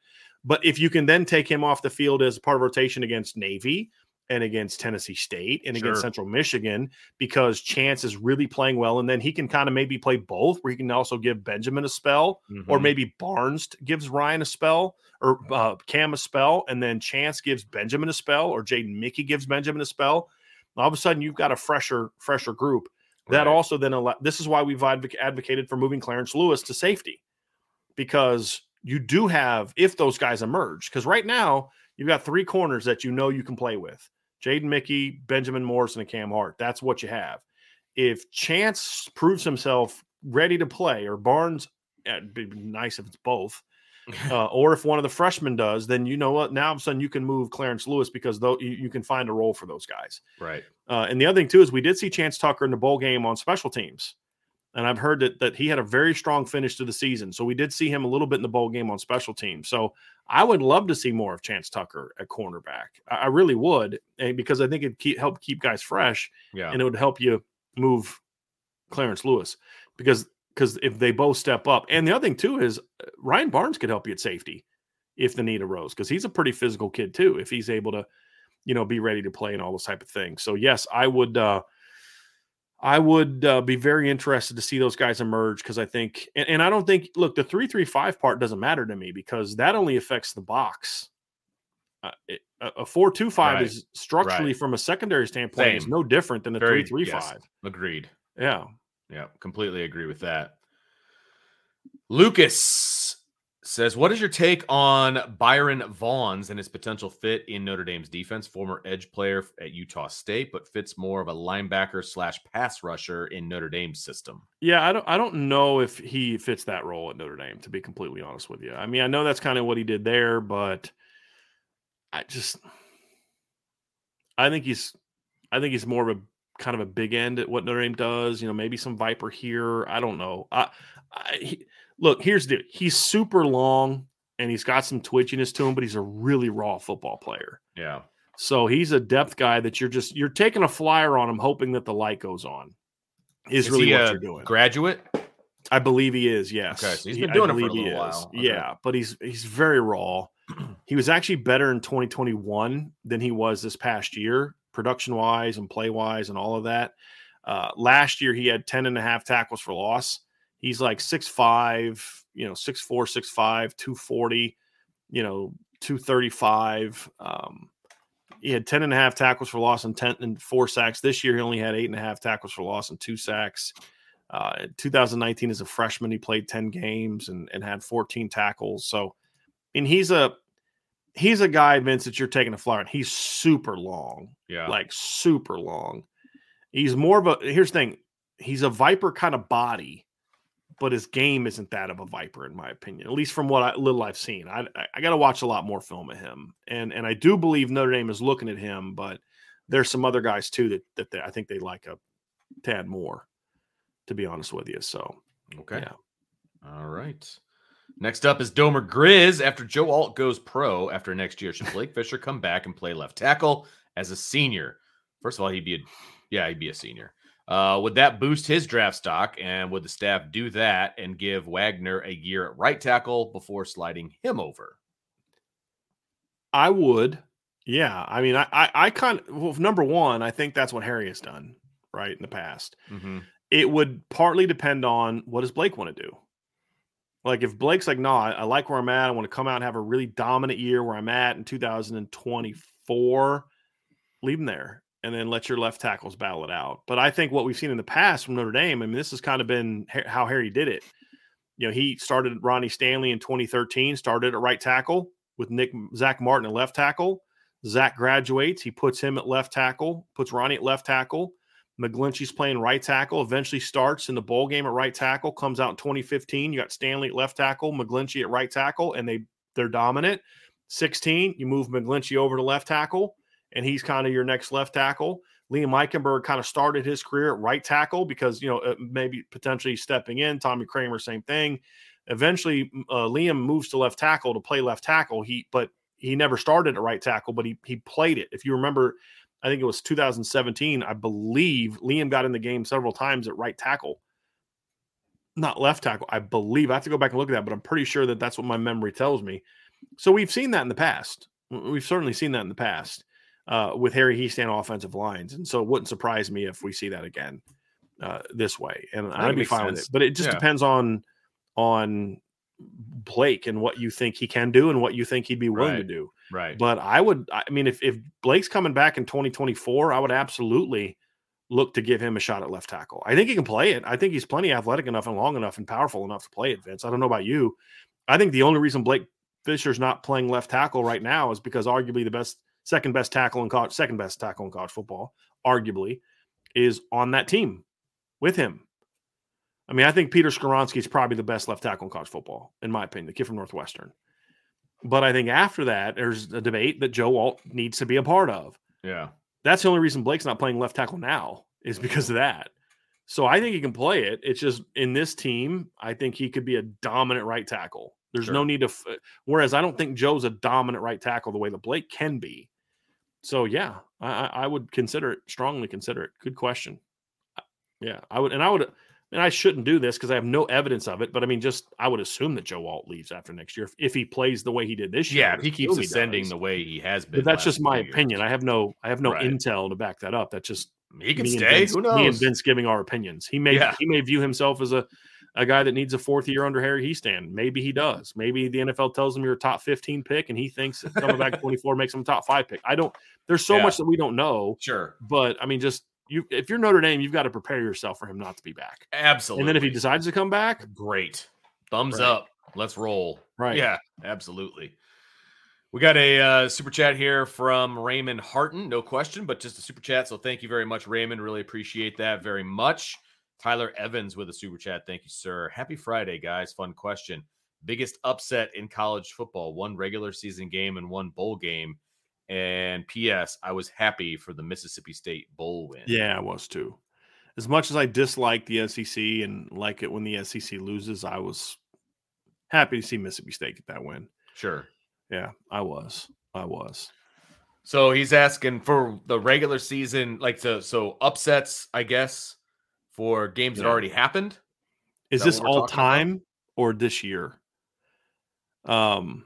But if you can then take him off the field as part of rotation against Navy and against Tennessee State and against Central Michigan because Chance is really playing well and then he can kind of maybe play both where he can also give Benjamin a spell or Mhm. maybe Barnes gives Ryan a spell or uh, Cam a spell, and then Chance gives Benjamin a spell, or Jaden Mickey gives Benjamin a spell. All of a sudden, you've got a fresher, fresher group. That Right. also then allow, this is why we've advocated for moving Clarence Lewis to safety because you do have if those guys emerge. Because right now you've got three corners that you know you can play with: Jaden Mickey, Benjamin Morrison, and Cam Hart. That's what you have. If Chance proves himself ready to play, or Barnes, eh, it'd be nice if it's both uh, or if one of the freshmen does, then you know what? Now all of a sudden you can move Clarence Lewis because though you, you can find a role for those guys. right. Uh, and the other thing too is we did see Chance Tucker in the bowl game on special teams, and I've heard that that he had a very strong finish to the season. So we did see him a little bit in the bowl game on special teams. So I would love to see more of Chance Tucker at cornerback. I, I really would, because I think it'd keep, help keep guys fresh Yeah. and it would help you move Clarence Lewis because because if they both step up, and the other thing too is uh, Ryan Barnes could help you at safety if the need arose because he's a pretty physical kid too. If he's able to, you know, be ready to play and all those type of things. So yes, I would. uh I would uh, be very interested to see those guys emerge because I think, and, and I don't think, look, the three three five part doesn't matter to me because that only affects the box. Uh, it, a- four two five Right. is structurally Right. from a secondary standpoint is no different than a Very- three three yes. five. Agreed. Yeah, Yeah, completely agree with that. Lucas says, What is your take on Byron Vaughns and his potential fit in Notre Dame's defense? Former edge player at Utah State, but fits more of a linebacker slash pass rusher in Notre Dame's system. Yeah, I don't I don't know if he fits that role at Notre Dame, to be completely honest with you. I mean, I know that's kind of what he did there, but I just I think he's I think he's more of a kind of a big end at what Notre Dame does. You know, maybe some Viper here. I don't know. I, I he, look, here's the. He's super long and he's got some twitchiness to him, but he's a really raw football player. Yeah. So he's a depth guy that you're just you're taking a flyer on him, hoping that the light goes on. Is, Is really he what you're doing. Graduate? I believe he is. Yes. Okay, so he's He- been I doing it for a little while. Okay. Yeah, but he's he's very raw. he was actually better in 2021 than he was this past year, production wise and play wise and all of that. Uh, last year he had 10 and a half tackles for loss. He's like six five, you know, six four, six five, 240, you know, 235. Um, he had 10 and a half tackles for loss and 10 and four sacks. This year he only had eight and a half tackles for loss and two sacks. Uh, 2019, as a freshman, he played 10 games and, and had 14 tackles. So, and he's a he's a guy, Vince, that you're taking a flyer. on. He's super long, Yeah. like super long. He's more of a here's the thing. He's a viper kind of body, but his game isn't that of a viper, in my opinion. At least from what I, little I've seen. I I, I got to watch a lot more film of him, and and I do believe Notre Dame is looking at him, but there's some other guys too that that they, I think they like a tad more. To be honest with you, so okay. yeah. All right. Next up is Domer Grizz. After Joe Alt goes pro after next year, should Blake Fisher come back and play left tackle as a senior? First of all, he'd be a yeah, he'd be a senior. Uh, would that boost his draft stock? And would the staff do that and give Wagner a year at right tackle before sliding him over? I would. Yeah. I mean, I, I, I kind of, well, number one, I think that's what Harry has done, right, in the past. Mm-hmm. It would partly depend on what does Blake want to do? Like, if Blake's like, no, I, I like where I'm at. I want to come out and have a really dominant year where I'm at in 2024, leave him there and then let your left tackles battle it out. But I think what we've seen in the past from Notre Dame, I mean, this has kind of been how Harry did it. You know, he started Ronnie Stanley in 2013, started at right tackle with Nick Zach Martin at left tackle. Zach graduates, he puts him at left tackle, puts Ronnie at left tackle. McGlinchey's playing right tackle, eventually starts in the bowl game at right tackle, comes out in 2015. You got Stanley at left tackle, McGlinchey at right tackle, and they they're dominant. 16, you move McGlinchey over to left tackle and he's kind of your next left tackle. Liam Eichenberg kind of started his career at right tackle because, you know, uh, maybe potentially stepping in. Tommy Kramer, same thing. Eventually, uh, Liam moves to left tackle to play left tackle. He, but he never started at right tackle, but he he played it. If you remember, I think it was 2017. I believe Liam got in the game several times at right tackle, not left tackle. I believe I have to go back and look at that, but I'm pretty sure that that's what my memory tells me. So we've seen that in the past. We've certainly seen that in the past uh, with Harry Hiestand offensive lines, and so it wouldn't surprise me if we see that again uh, this way, and I'd be fine sense. with it. But it just yeah. depends on on Blake and what you think he can do and what you think he'd be willing right. to do. Right. But I would, I mean, if if Blake's coming back in 2024, I would absolutely look to give him a shot at left tackle. I think he can play it. I think he's plenty athletic enough and long enough and powerful enough to play it, Vince. I don't know about you. I think the only reason Blake Fisher's not playing left tackle right now is because arguably the best second best tackle in college, second best tackle in college football, arguably, is on that team with him. I mean, I think Peter Skoronski is probably the best left tackle in college football, in my opinion, the kid from Northwestern. But I think after that, there's a debate that Joe Alt needs to be a part of. Yeah. That's the only reason Blake's not playing left tackle now is because of that. So I think he can play it. It's just in this team, I think he could be a dominant right tackle. There's sure. no need to. F- whereas I don't think Joe's a dominant right tackle the way that Blake can be. So yeah, I, I would consider it strongly. Consider it. Good question. Yeah, I would, and I would, and I shouldn't do this because I have no evidence of it. But I mean, just I would assume that Joe Alt leaves after next year if, if he plays the way he did this year. Yeah, if he keeps ascending he the way he has been. But that's just my opinion. I have no, I have no right. intel to back that up. That's just he can stay. Vince, Who knows? Me and Vince giving our opinions. He may, yeah. he may view himself as a a guy that needs a fourth year under Harry Hiestand. Maybe he does. Maybe the NFL tells him you're a top 15 pick and he thinks coming back 24 makes him a top five pick. I don't, there's so yeah. much that we don't know. Sure. But I mean, just you, if you're Notre Dame, you've got to prepare yourself for him not to be back. Absolutely. And then if he decides to come back, great. Thumbs right. up. Let's roll. Right. Yeah, absolutely. We got a uh, super chat here from Raymond Harton. No question, but just a super chat. So thank you very much, Raymond. Really appreciate that very much. Tyler Evans with a super chat. Thank you, sir. Happy Friday, guys. Fun question. Biggest upset in college football, one regular season game and one bowl game. And P.S. I was happy for the Mississippi State bowl win. Yeah, I was too. As much as I dislike the SEC and like it when the SEC loses, I was happy to see Mississippi State get that win. Sure. Yeah, I was. I was. So he's asking for the regular season, like so, so upsets, I guess for games yeah. that already happened. Is, Is this all time about? or this year? Um,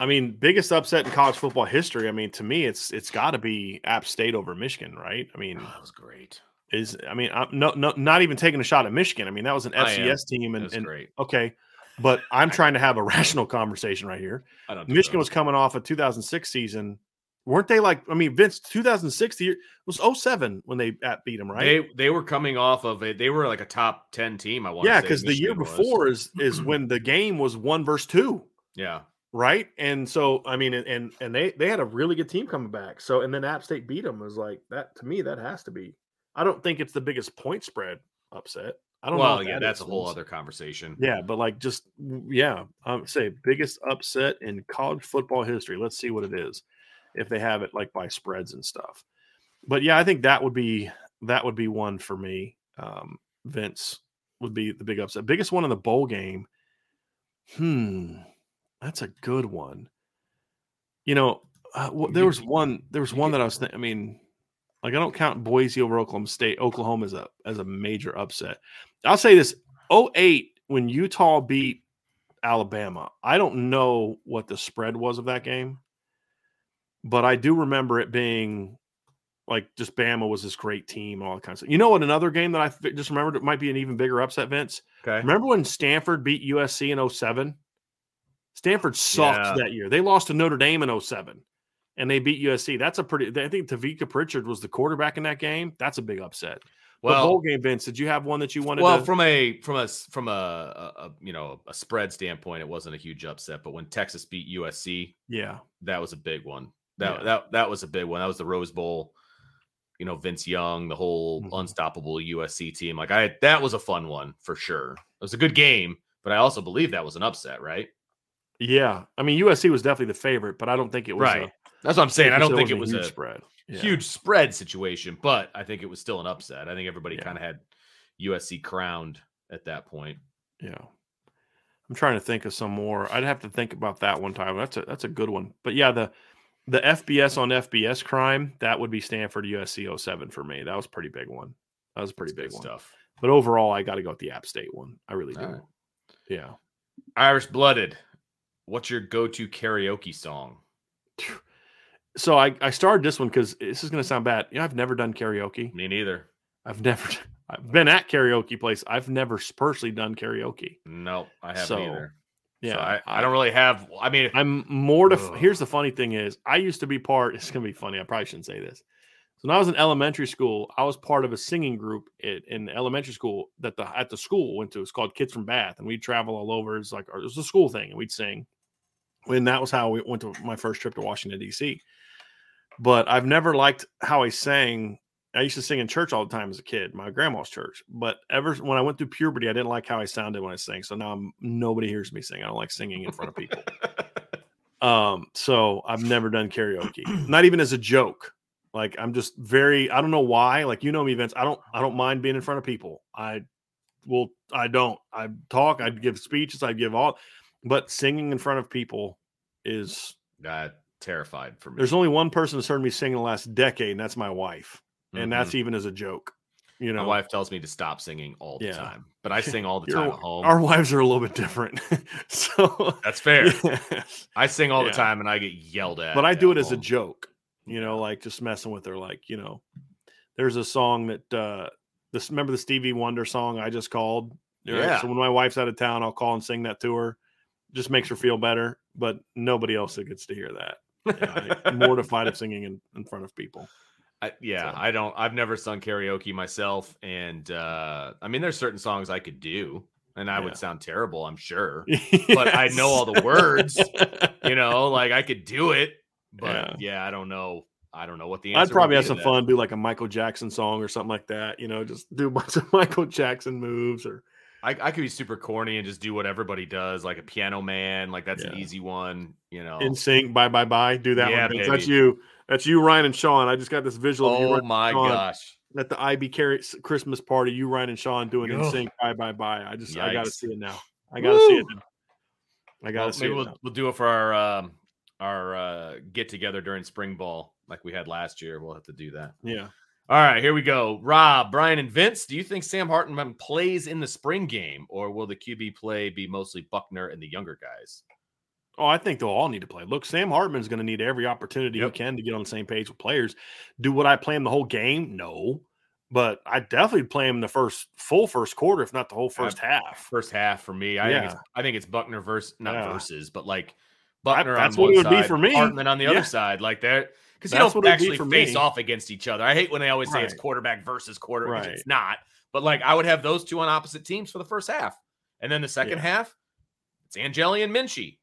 I mean, biggest upset in college football history. I mean, to me, it's it's got to be App State over Michigan, right? I mean, oh, that was great. Is I mean, I'm no, no, not even taking a shot at Michigan. I mean, that was an FCS team, and, and great. okay, but I'm trying to have a rational conversation right here. Michigan was coming off a 2006 season weren't they like I mean Vince 2006 the year was 07 when they at beat them right they they were coming off of it they were like a top 10 team I want yeah because the year was. before is is when the game was one versus two yeah right and so I mean and and they they had a really good team coming back so and then App State beat them was like that to me that has to be I don't think it's the biggest point spread upset I don't well, know. yeah, that that's is. a whole other conversation. Yeah, but like just yeah, I um, say biggest upset in college football history. Let's see what it is if they have it like by spreads and stuff. But yeah, I think that would be that would be one for me. Um, Vince would be the big upset. Biggest one in the bowl game. Hmm, that's a good one. You know, uh, well, there was one. There was one that I was. Th- I mean, like I don't count Boise over Oklahoma State. Oklahoma as a as a major upset. I'll say this: 08, when Utah beat Alabama. I don't know what the spread was of that game, but I do remember it being like just Bama was this great team and all that kind of stuff. You know what? Another game that I just remembered it might be an even bigger upset, Vince. Okay. Remember when Stanford beat USC in 07? Stanford sucked Yeah. that year. They lost to Notre Dame in 07 and they beat USC. That's a pretty, I think Tavita Pritchard was the quarterback in that game. That's a big upset. Well, Well, bowl game, Vince, did you have one that you wanted well, to? from a from a from a, a, you know a spread standpoint, it wasn't a huge upset. But when Texas beat USC, yeah. that was a big one. That Yeah. that that was a big one. That was the Rose Bowl. You know, Vince Young, the whole Mhm. unstoppable USC team. Like I, that was a fun one for sure. It was a good game, but I also believe that was an upset, right? Yeah. I mean, USC was definitely the favorite, but I don't think it was Right. a- That's what I'm saying. I don't think it was a huge spread. Yeah. huge spread situation, but I think it was still an upset. I think everybody Yeah. kind of had USC crowned at that point. Yeah. I'm trying to think of some more. I'd have to think about that one time. That's a that's a good one. But yeah, the the FBS on FBS crime, that would be Stanford USC 07 for me. That was pretty big one. That was a pretty That's big one. stuff. But overall, I got to go with the App State one. I really do. Right. Yeah. Irish blooded. What's your go-to karaoke song? So I, I started this one because this is going to sound bad. You know, I've never done karaoke. Me neither. I've never, I've been at karaoke place. I've never personally done karaoke. Nope, I haven't So, either. Yeah. So I, I don't really have. I mean, I'm more to. Ugh. Here's the funny thing is, I used to be part. It's gonna be funny. I probably shouldn't say this. So when I was in elementary school, I was part of a singing group in, in elementary school that the at the school went to. It's called Kids from Bath, and we'd travel all over. It's like it was a school thing, and we'd sing. And that was how we went to my first trip to Washington D.C. But I've never liked how I sang. I used to sing in church all the time as a kid, my grandma's church. But ever when I went through puberty, I didn't like how I sounded when I sang. So now I'm, nobody hears me sing. I don't like singing in front of people. Um, so I've never done karaoke, not even as a joke. Like I'm just very, I don't know why. Like you know me, Vince. I don't, I don't mind being in front of people. I will, I don't. I talk. I give speeches. I give all, but singing in front of people is. uh, terrified for me. There's only one person that's heard me sing in the last decade, and that's my wife, and Mhm. that's even as a joke. You know, my wife tells me to stop singing all the Yeah. time, but I sing all the time at home. Our wives are a little bit different, so That's fair. Yes. I sing all Yeah. the time, and I get yelled at. but I do it as a joke, you know, like just messing with her. Like, you know, there's a song that uh this remember the Stevie Wonder song I just called. Right? Yeah. So when my wife's out of town, I'll call and sing that to her. Just makes her feel better, but nobody else that gets to hear that. Yeah, mortified of singing in, in front of people. I, yeah, So- I don't. I've never sung karaoke myself, and uh I mean, there's certain songs I could do, and I Yeah. would sound terrible, I'm sure. But I know all the words. You know, like I could do it, but yeah, I don't know. I don't know what the answer. I'd probably have some that. fun, do like a Michael Jackson song or something like that. You know, just do a bunch of Michael Jackson moves or I, I could be super corny and just do what everybody does, like a piano man. Like that's an easy one, you know. in sync. Bye bye bye. Do that Yeah, one. Vince. That's you. That's you, Ryan and Sean. I just got this visual of you oh my Sean, gosh! at the IB Carrot Christmas party. You, Ryan and Sean doing NSYNC. Bye bye bye. I just I gotta see it now. I gotta see it now. I gotta Well, see maybe it. we'll, now. we'll do it for our um, our uh, get together during spring ball, like we had last year. We'll have to do that. Yeah. All right, here we go. Rob, Brian, and Vince. Do you think Sam Hartman plays in the spring game, or will the QB play be mostly Buchner and the younger guys? Oh, I think they'll all need to play. Look, Sam Hartman's going to need every opportunity Yep. he can to get on the same page with players. Do what I play him the whole game? No, but I definitely play him the first full first quarter, if not the whole first half. First half for me, I think it's I think it's Buchner versus not Yeah. versus, but like Buchner that's on what one it would be side, for me. Hartman on the other side, like that because you don't what it'd be actually face me. off against each other. I hate when they always say it's quarterback versus quarterback. Right. it's not. But like I would have those two on opposite teams for the first half, and then the second Yeah. half, it's Angeli and Minchey,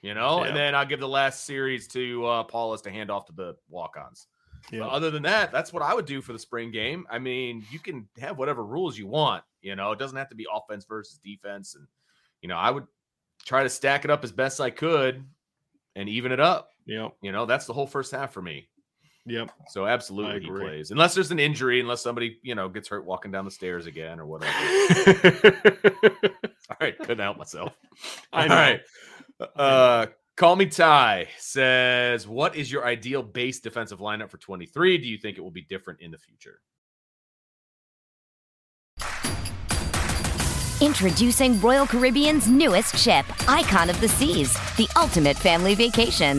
you know, Yeah. and then I'll give the last series to uh, Paulus to hand off to the walk-ons. Yeah. But other than that, that's what I would do for the spring game. I mean, you can have whatever rules you want. You know, it doesn't have to be offense versus defense. And, you know, I would try to stack it up as best I could and even it up. Yeah. You know, that's the whole first half for me. Yep. So absolutely he plays. Unless there's an injury, unless somebody, you know, gets hurt walking down the stairs again or whatever. All right, couldn't help myself. I All know. right. Uh Call me Ty says, What is your ideal base defensive lineup for 23? Do you think it will be different in the future? Introducing Royal Caribbean's newest ship, Icon of the Seas, the ultimate family vacation.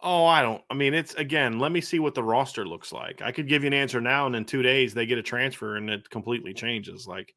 Oh, I don't. I mean, it's again. Let me see what the roster looks like. I could give you an answer now, and in two days they get a transfer, and it completely changes. Like,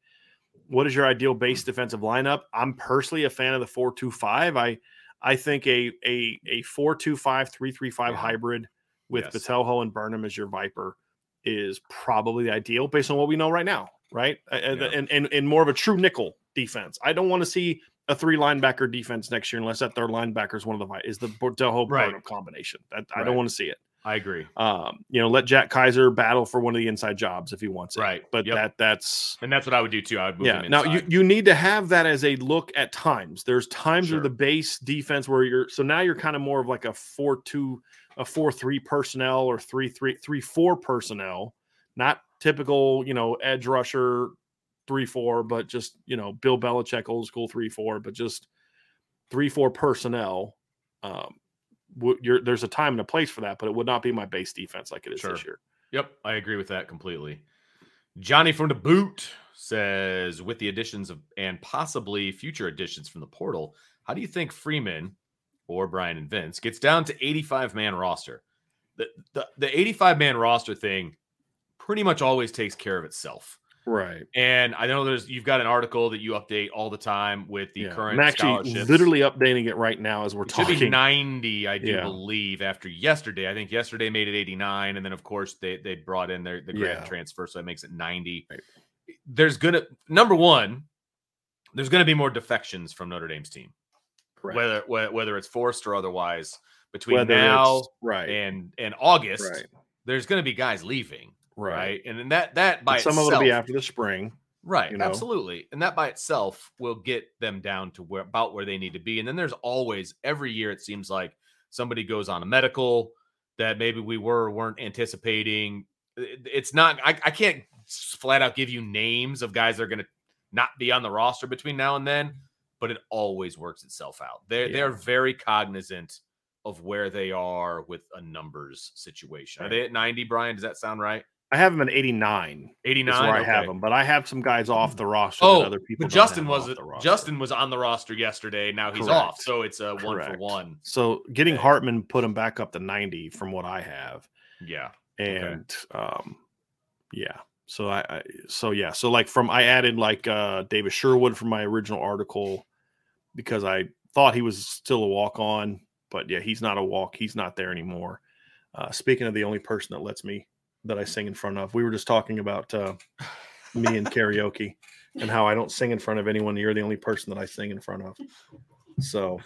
what is your ideal base mm. defensive lineup? I'm personally a fan of the four two five. I I think a a a four two five three three five Yeah. hybrid with Yes. Botelho and Burnham as your Viper is probably the ideal based on what we know right now, right? Yeah. And and and more of a true nickel defense. I don't want to see a three linebacker defense next year unless that third linebacker is one of the is the Bordeaux Right. Combination. That, I Right. don't want to see it. I agree. Um, you know, let Jack Kiser battle for one of the inside jobs if he wants it. Right. But Yep. that that's And that's what I would do too. I would move yeah. Now you, you need to have that as a look at times. There's times Sure. where the base defense where you're so now you're kind of more of like a four two, a four three personnel or three three three four personnel, not typical, you know, edge rusher three four, but just you know, Bill Belichick old school three four, but just three four personnel. Um w- you're, there's a time and a place for that, but it would not be my base defense like it is Sure. this year. Yep, I agree with that completely. Johnny from the boot says, with the additions of and possibly future additions from the portal, how do you think Freeman or Brian and Vince gets down to 85 man roster? The, the the 85 man roster thing pretty much always takes care of itself. Right. And I know there's you've got an article that you update all the time with the Yeah. current I'm actually literally updating it right now as we're It should talking. be 90, I do Yeah. believe, after yesterday. I think yesterday made it 89. And then, of course, they, they brought in their the grant Yeah. transfer. So that makes it 90. Right. There's going to, number one, there's going to be more defections from Notre Dame's team, Correct. whether, whether whether it's forced or otherwise. Between Whether now right, and and August, right, there's going to be guys leaving, right. right? And then that that by And some itself, of it'll be after the spring. Right, you know? absolutely. And that by itself will get them down to where about where they need to be. And then there's always every year it seems like somebody goes on a medical that maybe we were weren't anticipating. It's not I, I can't flat out give you names of guys that are gonna not be on the roster between now and then, but it always works itself out. They're Yeah. they're very cognizant of where they are with a numbers situation. Are they at 90, Brian? Does that sound right? I have them at 89. 89 Is where I have Okay. them, but I have some guys off the roster. Oh, that other people. but Justin was. Justin was on the roster yesterday. Now he's off, so it's a one for one. So getting Okay. Hartman put him back up to 90 from what I have, Yeah, and um, yeah. So I, I so yeah. So like from I added like uh David Sherwood from my original article because I thought he was still a walk on, but yeah, he's not a walk. He's not there anymore. Uh, speaking of the only person that lets me that I sing in front of, we were just talking about uh, me and karaoke and how I don't sing in front of anyone. You're the only person that I sing in front of. So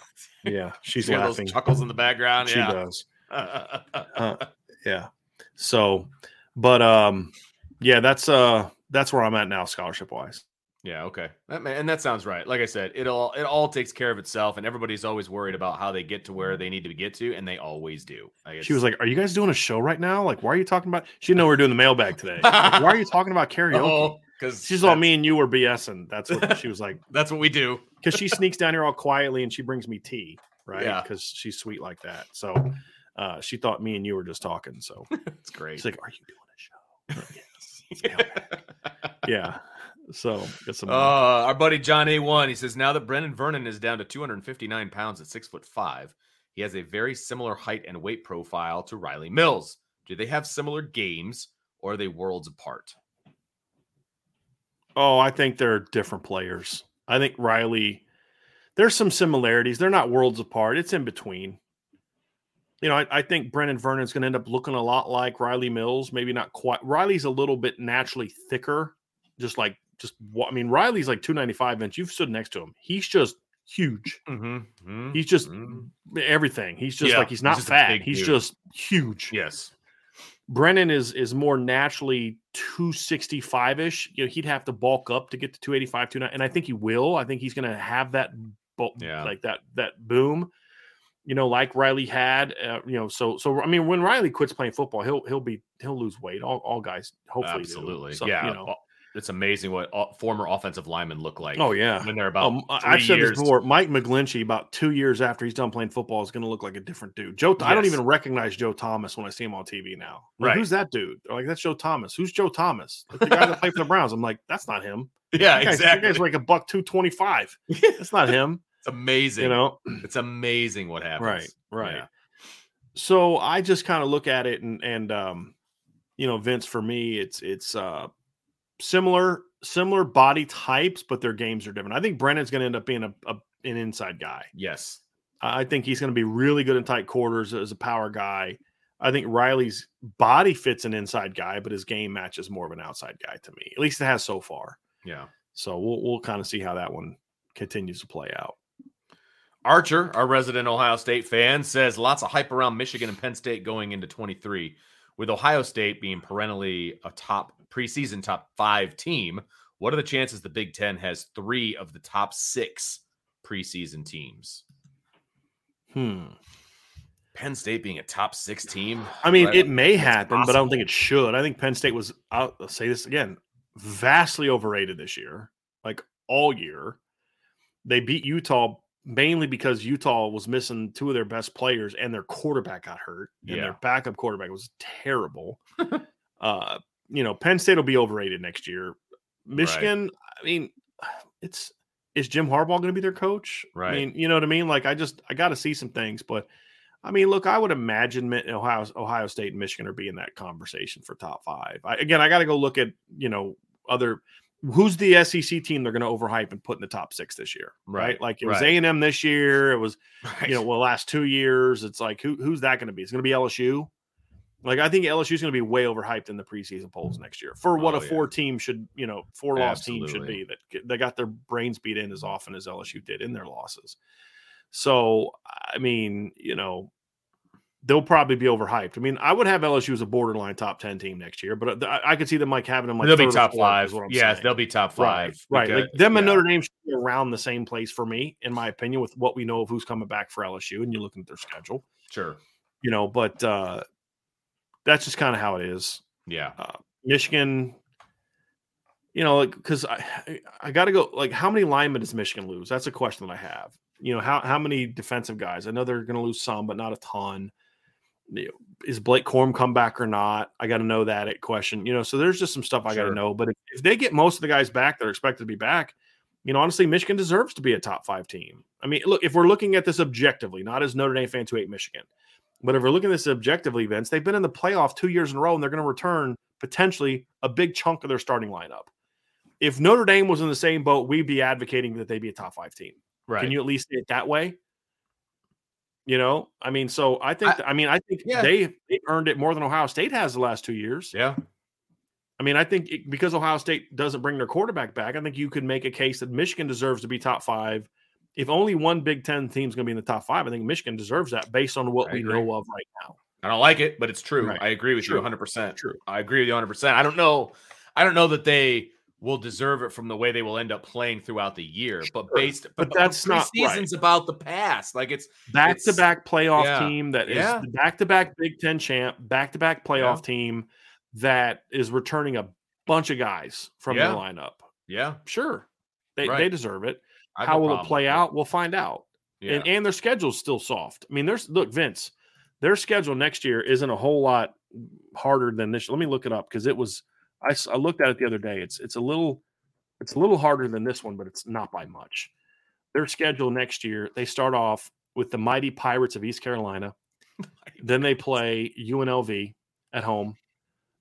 yeah, she's You laughing. chuckles in the background. She yeah, does. Uh, Yeah. So, but um, yeah, that's uh, that's where I'm at now, scholarship wise. Yeah. Okay, that and that sounds right. Like I said, it all it all takes care of itself, and everybody's always worried about how they get to where they need to get to, and they always do. Like, She was like, "Are you guys doing a show right now? Like, why are you talking about?" She didn't know we were doing the mailbag today. Like, why are you talking about karaoke? "Oh, because She's all me and you were BSing. That's what she was like. That's what we do. Because she sneaks down here all quietly and she brings me tea, right? Yeah. Because she's sweet like that. So uh, she thought me and you were just talking. So It's great. she's like, "Are you doing a show?" Yes. Yeah. So get some. Uh, our buddy John A1, he says now that Brenan Vernon is down to 259 pounds at six foot five, he has a very similar height and weight profile to Rylie Mills. Do they have similar games or are they worlds apart? oh, I think they're different players. I think Rylie. There's some similarities. They're not worlds apart. It's in between. You know, I, I think Brenan Vernon's going to end up looking a lot like Rylie Mills. Maybe not quite. Rylie's a little bit naturally thicker, just like just. I mean, Rylie's like 295 inch. You've stood next to him. He's just huge. Mm-hmm. He's just Mhm. everything. He's just Yeah, like he's not a fat. He's dude. just huge. Yes. Brenan is is more naturally 265 ish. You know, he'd have to bulk up to get to 285, 29, and I think he will. I think he's going to have that bulk, Yeah. like that that boom. You know, like Rylie had. Uh, you know, so so I mean, when Rylie quits playing football, he'll he'll be he'll lose weight. All all guys hopefully. Absolutely. So, yeah. You know, It's amazing what former offensive linemen look like. Oh, yeah. When they're about Um, I've said years. this before. Mike McGlinchey, about two years after he's done playing football, is going to look like a different dude. Joe, I don't even recognize Joe Thomas when I see him on TV now. Like, Right. Who's that dude? They're like that's Joe Thomas. Who's Joe Thomas? Like, the guy that played for the Browns. I'm like, that's not him. Yeah, That guy's, that exactly. guy's like a buck two twenty five. That's not him. It's amazing. You know. it's amazing what happens. Right. Right. Yeah. So I just kind of look at it and and um, you know, Vince for me, it's it's uh similar similar body types, but their games are different. I think Brenan's going to end up being a, a an inside guy. Yes. I think he's going to be really good in tight quarters as a power guy. I think Rylie's body fits an inside guy, but his game matches more of an outside guy to me. At least it has so far. Yeah. So we'll we'll kind of see how that one continues to play out. Archer, our resident Ohio State fan, says lots of hype around Michigan and Penn State going into 23. With Ohio State being perennially a top preseason top five team, what are the chances the Big Ten has three of the top six preseason teams? Hmm. Penn State being a top six team. I mean, it may happen, but I don't think it should. I think Penn State was. I'll I'll say this again, vastly overrated this year, like all year. They beat Utah mainly because Utah was missing two of their best players and their quarterback got hurt, and Yeah. their backup quarterback was terrible. uh, you know, Penn State will be overrated next year. Michigan, I mean, it's is Jim Harbaugh going to be their coach? Right. I mean, you know what I mean? Like, I just I got to see some things, but I mean, look, I would imagine Ohio Ohio State and Michigan are being that conversation for top five. I, again, I got to go look at you know other who's the SEC team they're going to overhype and put in the top six this year, right? Right, Like it was right. A and M this year. It was Right. you know well last two years. It's like who who's that going to be? It's going to be LSU. Like I think LSU is going to be way overhyped in the preseason polls next year for what Oh, a yeah. four team should you know four loss team should be that they got their brains beat in as often as LSU did in their losses. So I mean, you know, they'll probably be overhyped. I mean, I would have LSU as a borderline top ten team next year, but uh, I, I could see them like having them like they'll be top five. is what I'm Yes, saying. they'll be top Right, five. right. Like because- them and. Notre Dame should be around the same place for me, in my opinion, with what we know of who's coming back for LSU, and you're looking at their schedule, Sure. you know. But uh that's just kind of how it is. Yeah. Uh, Michigan, you know, like because I I got to go. Like, how many linemen does Michigan lose? That's a question that I have. You know, how how many defensive guys? I know they're going to lose some, but not a ton. Is Blake Corum come back or not? I got to know that at question. You know, so there's just some stuff I got to know. But if, if they get most of the guys back that are expected to be back, you know, honestly, Michigan deserves to be a top five team. I mean, look, if we're looking at this objectively, not as Notre Dame fans who hate Michigan, but if we're looking at this objectively, Vince, they've been in the playoff two years in a row, and they're going to return potentially a big chunk of their starting lineup. If Notre Dame was in the same boat, we'd be advocating that they be a top five team. Right. Can you at least say it that way? You know, I mean, so I think, I, mean, I think Yeah. they they earned it more than Ohio State has the last two years. yeah. I mean, I think it, because Ohio State doesn't bring their quarterback back, I think you could make a case that Michigan deserves to be top five. If only one Big Ten team's going to be in the top five, I think Michigan deserves that based on what I we agree. know of right now. I don't like it, but it's true. Right. I agree with True. you 100%. True. I agree with you 100%. I don't know. I don't know that they will deserve it from the way they will end up playing throughout the year, but based But that's not right. season's about the past. Like it's back to back playoff yeah. team that is Yeah. the back to back Big Ten champ, back to back playoff Yeah. team that is returning a bunch of guys from Yeah. their lineup. yeah. Sure, they, they deserve it. I How no will it play out? We'll find out. Yeah. and, and their schedule's still soft. I mean, there's look, Vince, their schedule next year isn't a whole lot harder than this. Let me look it up because it was I looked at it the other day. It's it's a little It's a little harder than this one, but it's not by much. Their schedule next year, they start off with the mighty Pirates of East Carolina. then they play UNLV at home.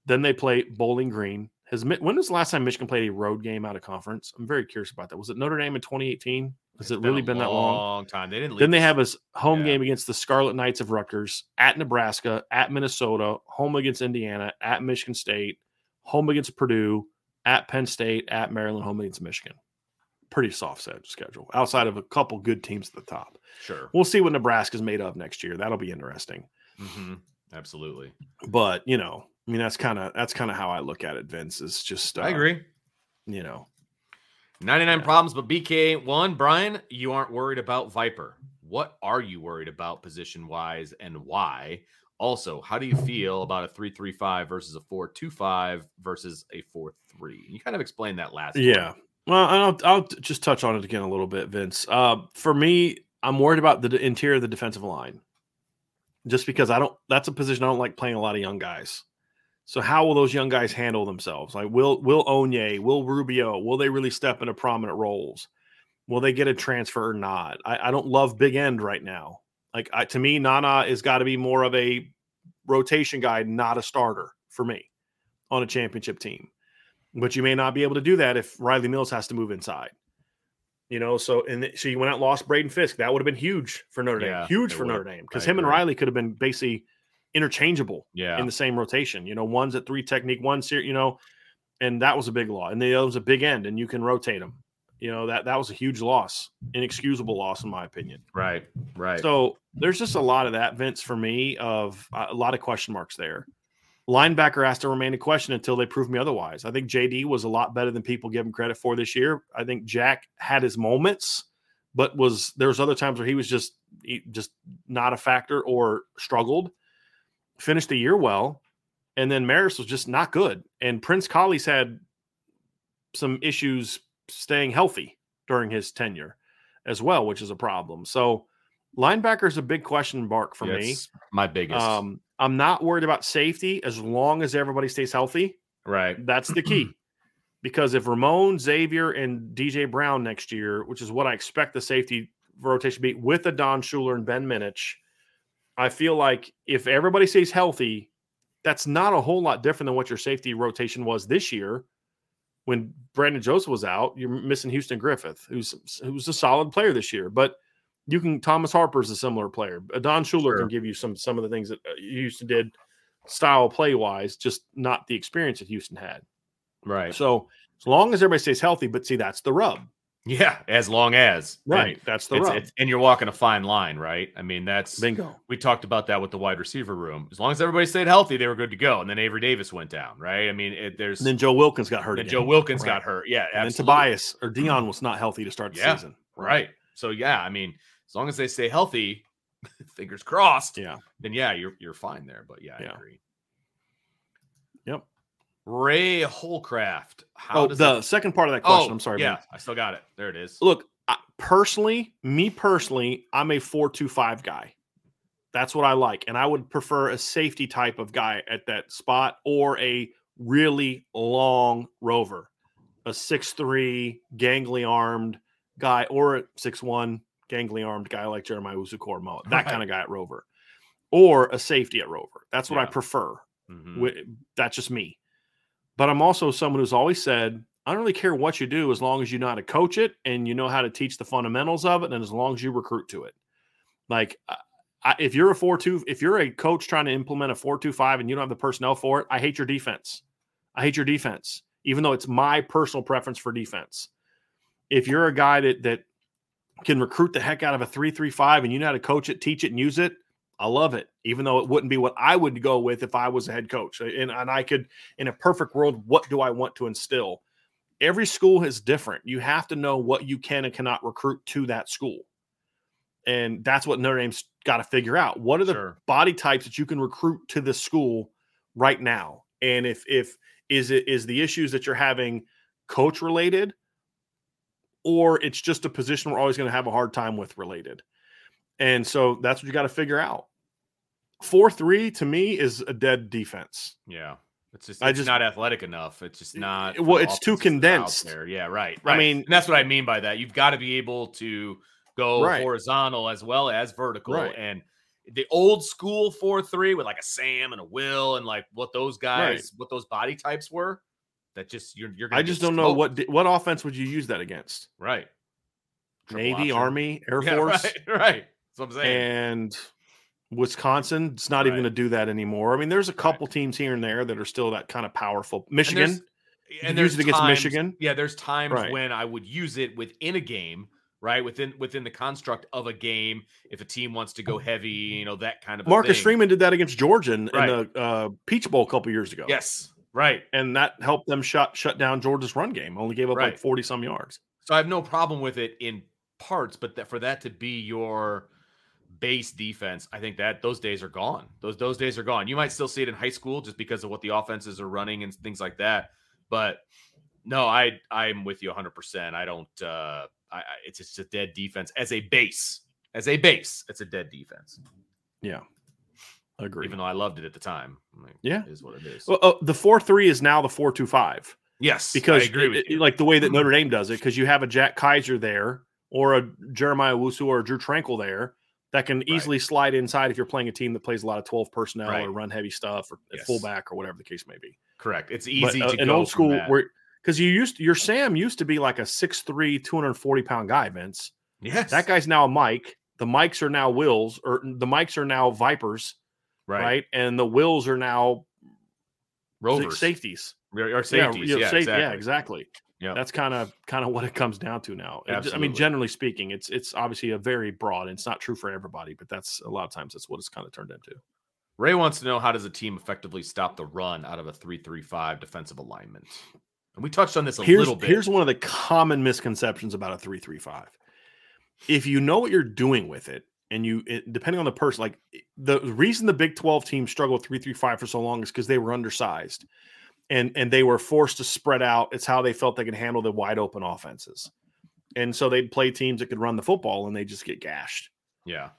Then they play Bowling Green. Has when was the last time Michigan played a road game out of conference? I'm very curious about that. Was it Notre Dame in 2018? Has it really been, that long? Long time. They didn't. Then they have a home Yeah. game against the Scarlet Knights of Rutgers, at Nebraska, at Minnesota, home against Indiana, at Michigan State, home against Purdue, at Penn State, at Maryland, home against Michigan. Pretty soft set schedule outside of a couple good teams at the top. Sure. We'll see what Nebraska's made of next year. That'll be interesting. hmm Absolutely. But you know, I mean, that's kind of that's kind of how I look at it. Vince is just uh, I agree. You know, 99 Yeah. problems, but BK ain't one. Brian, you aren't worried about Viper. What are you worried about position wise and why? Also, how do you feel about a 335 versus a 425 versus a 43? You kind of explained that last. Yeah. Well, I'll, I'll just touch on it again a little bit, Vince. Uh, for me, I'm worried about the interior of the defensive line, just because I don't. That's a position I don't like playing a lot of young guys. So how will those young guys handle themselves? Like will will Onye, will Rubio, will they really step into prominent roles? Will they get a transfer or not? I, I don't love big end right now. Like I, to me, Nana has got to be more of a rotation guy, not a starter for me on a championship team. But you may not be able to do that if Rylie Mills has to move inside. You know, so and so you went out lost Braden Fiske. That would have been huge for Notre Dame. Yeah, huge for would. Notre Dame because him and. Rylie could have been basically interchangeable Yeah. in the same rotation. You know, one's at three technique, one's here, you know, and that was a big loss. And the other was a big end, and you can rotate them. You know, that that was a huge loss, inexcusable loss, in my opinion. Right. Right. So there's just a lot of that, Vince, for me, of uh, a lot of question marks there. Linebacker has to remain a question until they prove me otherwise. I think JD was a lot better than people give him credit for this year. I think Jack had his moments, but was there was other times where he was just he, just not a factor or struggled. Finished the year well, and then Marist was just not good. And Prince Kollie's had some issues staying healthy during his tenure as well, which is a problem. So linebacker is a big question mark for me. That's my biggest. Um, I'm not worried about safety as long as everybody stays healthy. right. That's the key. because if Ramon, Xavier, and DJ Brown next year, which is what I expect the safety rotation to be with Adon Shuler and Ben Minich, I feel like if everybody stays healthy, that's not a whole lot different than what your safety rotation was this year. When Brandon Joseph was out, you're missing Houston Griffith, who's who's a solid player this year. But you can Thomas Harper's a similar player. Don Shuler Sure. can give you some some of the things that uh, Houston did style play wise, just not the experience that Houston had. Right. So as long as everybody stays healthy, but see, that's the rub. Yeah. As long as. And Right. That's the it's- it's- and you're walking a fine line, right? I mean, that's Bingo. we talked about that with the wide receiver room. As long as everybody stayed healthy, they were good to go. And then Avery Davis went down, right? I mean, it, there's And then Joe Wilkins got hurt. again. Joe Wilkins Right. got hurt. Yeah, And then. Tobias or Dion was not healthy to start the Yeah, season. Right. So yeah, I mean, as long as they stay healthy, fingers crossed, Yeah. then yeah, you're you're fine there. But yeah, I Yeah. agree. Yep. Ray Holcraft. How oh, does the that- second part of that question. Oh, I'm sorry. Yeah, Ben. I still got it. There it is. Look, I, personally, me personally, I'm a four-two-five guy. That's what I like, and I would prefer a safety type of guy at that spot, or a really long rover, a six-three, gangly armed guy, or a six-one, gangly armed guy like Jeremiah Owusu-Koramoah, that Right. kind of guy at rover, or a safety at rover. That's what I Yeah. prefer. Mhm. That's just me. But I'm also someone who's always said, I don't really care what you do as long as you know how to coach it and you know how to teach the fundamentals of it, and as long as you recruit to it. Like, I, if you're a four-two, if you're a coach trying to implement a four-two-five and you don't have the personnel for it, I hate your defense. I hate your defense, even though it's my personal preference for defense. If you're a guy that that can recruit the heck out of a three-three-five and you know how to coach it, teach it, and use it, I love it, even though it wouldn't be what I would go with if I was a head coach. And, and I could, in a perfect world, what do I want to instill? Every school is different. You have to know what you can and cannot recruit to that school. And that's what Notre Dame's got to figure out. What are the Sure. body types that you can recruit to this school right now? And if if is it is the issues that you're having coach related, or it's just a position we're always going to have a hard time with related. And so that's what you got to figure out. Four three to me is a dead defense. Yeah. It's just I just- not athletic enough. It's just not. Well, it's too offenses that are out condensed. There. Yeah, right. I mean- and that's what I mean by that. You've got to be able to go Right. horizontal as well as vertical. Right. And the old school four three with like a Sam and a Will and like what those guys, what those body types were. That just you're you're. I just don't know what what offense would you use that against? Right. Triple Navy, option. Army, Air Yeah, Force, Right. Right. What I'm saying. and Wisconsin. It's not even going to do that anymore. I mean, there's a couple teams here and there that are still that kind of powerful. Michigan, And there's- use it against times- Michigan. Yeah, there's times Right. when I would use it within a game, right? Within within the construct of a game, if a team wants to go heavy, you know, that kind of Marcus thing. Freeman did that against Georgia in, Right. in the uh, Peach Bowl a couple years ago. Yes, right. and that helped them shut shut down Georgia's run game. Only gave up like forty some yards. So I have no problem with it in parts, but that for that to be your base defense, I think that those days are gone. Those those days are gone. You might still see it in high school just because of what the offenses are running and things like that. But no, I I'm with you 100. percent I don't. uh I, it's just a dead defense as a base. As a base, it's a dead defense. Yeah, agree. Even though I loved it at the time. Like, Yeah. it is what it is. Well, uh, the four three is now the four two five yes, because I agree with it- you. like the way that Notre Dame does it, because you have a Jack Kiser there or a Jeremiah Owusu or a Drew Tranquill there that can easily slide inside if you're playing a team that plays a lot of twelve personnel Right. or run heavy stuff or Yes. fullback or whatever the case may be. correct. It's But, easy uh, to an go old school where because you used your Sam used to be like a 6'3", 240 pound guy, Vince. yes, That guy's now a Mike. The mics are now Wills, or the mics are now Vipers, right? And the Wills are now Rovers, safeties. Yeah, safeties. yeah, Yeah, safe- exactly. yeah, exactly. Yeah. That's kind of kind of what it comes down to now. It- I mean, generally speaking, it's it's obviously a very broad. And it's not true for everybody, but that's a lot of times that's what it's kind of turned into. Ray wants to know how does a team effectively stop the run out of a three-three-five defensive alignment? And we touched on this a here's little bit. here's one of the common misconceptions about a three three five. If you know what you're doing with it, and you it, depending on the person, like the reason the Big Twelve team struggled three three five for so long is because they were undersized, and and they were forced to spread out. It's how they felt they could handle the wide open offenses, and so they'd play teams that could run the football, and they just get gashed. yeah,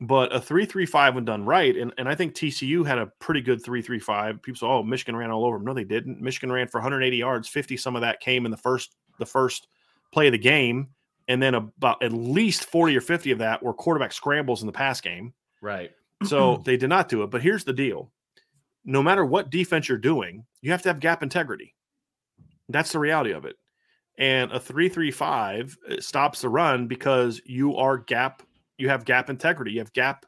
But a three three five when done right, and, and I think TCU had a pretty good three three five. People say, "Oh, Michigan ran all over them." No, they didn't. Michigan ran for 180 yards. 50 some of that came in the first the first play of the game, and then about at least 40 or 50 of that were quarterback scrambles in the pass game. right. So they did not do it. But here's the deal: no matter what defense you're doing, you have to have gap integrity. That's the reality of it. And a three three five uh, stops the run because you are gap. You have gap integrity. You have gap.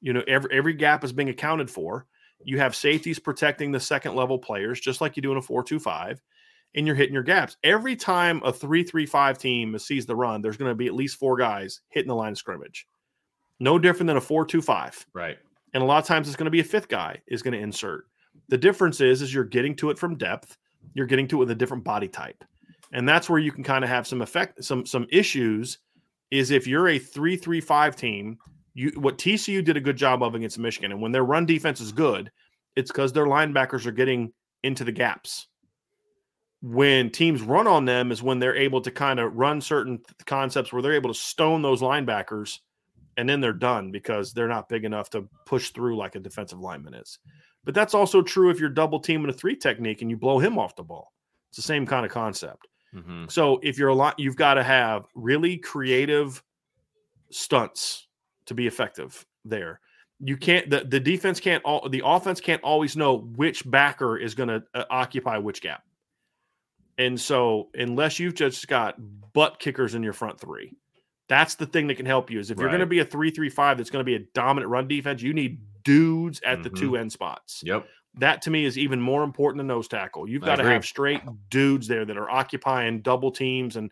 You know every every gap is being accounted for. You have safeties protecting the second level players, just like you do in a four two five, and you're hitting your gaps. Every time a three three five team sees the run, there's going to be at least four guys hitting the line of scrimmage. No different than a four two five Right. And a lot of times it's going to be a fifth guy is going to insert. The difference is is you're getting to it from depth, you're getting to it with a different body type. And that's where you can kind of have some effect some some issues is if you're a 3-3-5 team, you what TCU did a good job of against Michigan and when their run defense is good, it's cuz their linebackers are getting into the gaps. When teams run on them is when they're able to kind of run certain th- concepts where they're able to stone those linebackers and then they're done because they're not big enough to push through like a defensive lineman is. But that's also true if you're double teaming a three technique and you blow him off the ball. It's the same kind of concept. hmm So if you're a lot, you've got to have really creative stunts to be effective there. You can't the, the defense can't all the offense can't always know which backer is going to uh, occupy which gap. And so unless you've just got butt kickers in your front three, that's the thing that can help you is if you're going to be a 3-3-5 that's going to be a dominant run defense, you need dudes at the Mhm. two end spots. Yep. That to me is even more important than nose tackle. You've got to have straight dudes there that are occupying double teams and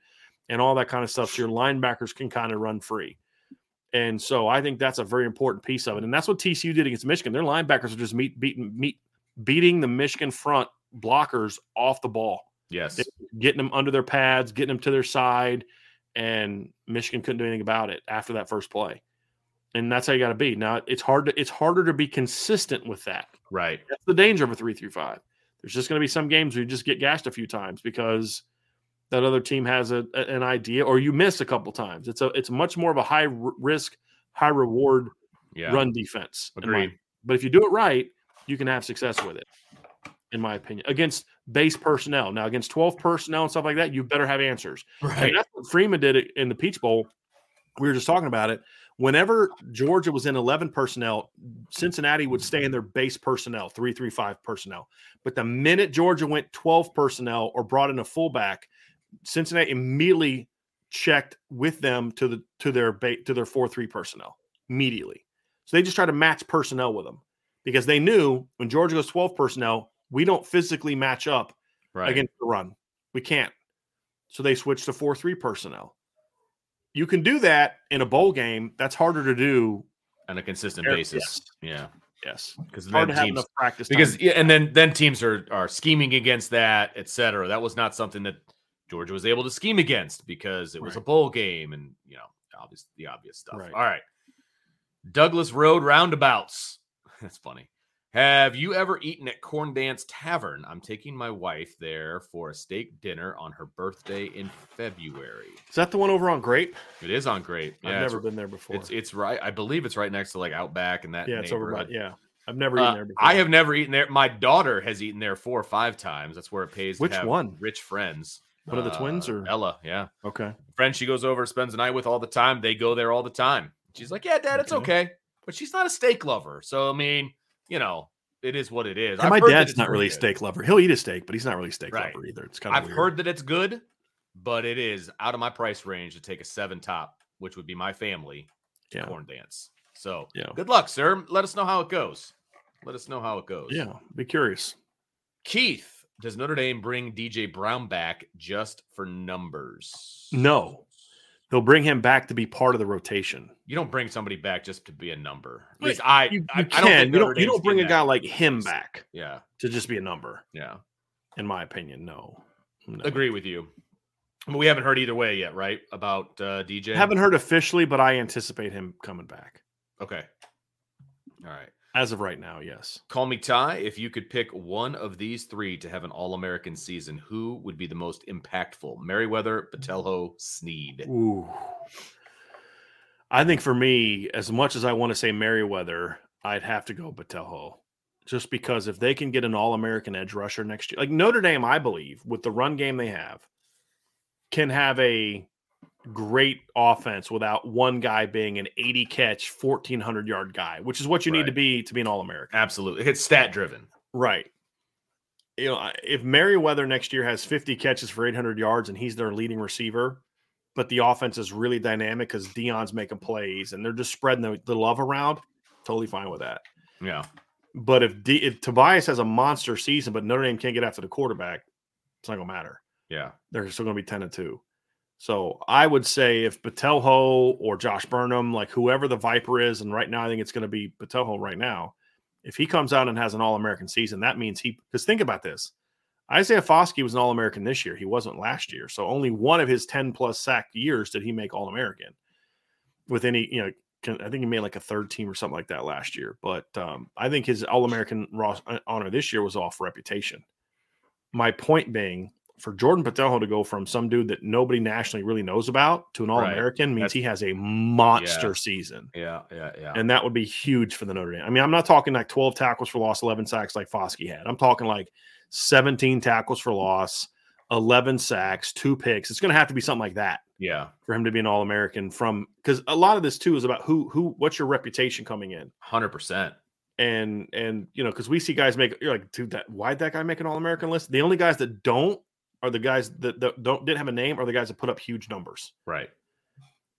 and all that kind of stuff. So your linebackers can kind of run free. And so I think that's a very important piece of it. And that's what TCU did against Michigan. Their linebackers are just meet, beating meet, beating the Michigan front blockers off the ball, Yes. getting them under their pads, getting them to their side. And Michigan couldn't do anything about it after that first play. And that's how you got to be. Now it's hard to it's harder to be consistent with that. Right. That's the danger of a three through five. There's just going to be some games where you just get gashed a few times because that other team has a, an idea, or you miss a couple times. It's a it's much more of a high risk, high reward Yeah. run defense. Agreed. But if you do it right, you can have success with it. in my opinion, against base personnel. Now, against 12 personnel and stuff like that, you better have answers. And that's what Freeman did it in the Peach Bowl. We were just talking about it. Whenever Georgia was in 11 personnel, Cincinnati would stay in their base personnel, 335 personnel. But the minute Georgia went 12 personnel or brought in a fullback, Cincinnati immediately checked with them to the to their ba- to their 4-3 personnel immediately. So they just tried to match personnel with them because they knew when Georgia goes 12 personnel, we don't physically match up Right. against the run. We can't. So they switched to 4 3 personnel. You can do that in a bowl game. That's harder to do. on a consistent Yes. basis. Yeah. Yes. Because then teams, enough practice. because time. yeah, and then then teams are are scheming against that, et cetera. That was not something that Georgia was able to scheme against because it was a bowl game and you know, obvious the obvious stuff. Right. All right. Douglas Road roundabouts. That's funny. Have you ever eaten at Corn Dance Tavern? I'm taking my wife there for a steak dinner on her birthday in February. is that the one over on Grape? It is on Great. I've never been there before. It's it's right. I believe it's right next to like Outback and that. yeah, it's over by. Yeah. I've never Uh, eaten there before. I have never eaten there. My daughter has eaten there four or five times. That's where it pays. To Which have one? Rich friends. One of the twins Uh, or- Ella? Yeah, Okay. friend. She goes over, spends the night with all the time. They go there all the time. She's like, "Yeah, Dad, it's Okay. okay," but she's not a steak lover. So I mean, you know, it is what it is. And my dad's not really a steak lover. He'll eat a steak, but he's not really a steak Right. lover either. It's kind of I've heard that it's good, but it is out of my price range to take a seven top, which would be my family to Yeah. corn dance. So Yeah. good luck, sir. Let us know how it goes. Let us know how it goes. Yeah. Be curious. Keith, does Notre Dame bring DJ Brown back just for numbers? No. They'll bring him back to be part of the rotation. You don't bring somebody back just to be a number. At least I, You, you I, I can. don't think you don't, you don't bring a guy like him back Yeah, to just be a number, yeah. in my opinion. No. No. Agree with you. But we haven't heard either way yet, right? About uh, DJ. Haven't heard officially, but I anticipate him coming back. Okay. All right. As of right now, yes. Call me Ty. If you could pick one of these three to have an All American season, who would be the most impactful? Merriweather, Botelho, Sneed. Ooh. I think for me, as much as I want to say Merriweather, I'd have to go Botelho. Just because if they can get an All American edge rusher next year, like Notre Dame, I believe, with the run game they have, can have a great offense without one guy being an 80 catch, 1400 yard guy, which is what you need to be to be an All American. Absolutely. It's stat driven. Right. You know, if Merriweather next year has 50 catches for 800 yards and he's their leading receiver, but the offense is really dynamic because Dion's making plays and they're just spreading the, the love around, totally fine with that. Yeah. But if, D, if Tobias has a monster season, but Notre Dame can't get after the quarterback, it's not going to matter. Yeah. They're still going to be 10 and 2. So I would say if Botelho or Josh Burnham, like whoever the Viper is, and right now I think it's going to be Botelho right now, if he comes out and has an All American season, that means he, because think about this Isaiah Foskey was an All American this year. He wasn't last year. So only one of his 10 plus sack years did he make All American with any, you know, I think he made like a third team or something like that last year. But um, I think his All American honor this year was off reputation. My point being, for Jordan Botelho to go from some dude that nobody nationally really knows about to an All American means That's- he has a monster Yeah. season. Yeah. Yeah. Yeah. And that would be huge for the Notre Dame. I mean, I'm not talking like 12 tackles for loss, 11 sacks like Foskey had. I'm talking like 17 tackles for loss, 11 sacks, two picks. It's going to have to be something like that yeah. for him to be an All American. From because a lot of this too is about who who what's your reputation coming in, Hundred percent. and and you know because we see guys make you're like dude that why'd that guy make an All American list? The only guys that don't are the guys that, that don't didn't have a name are the guys that put up huge numbers Right.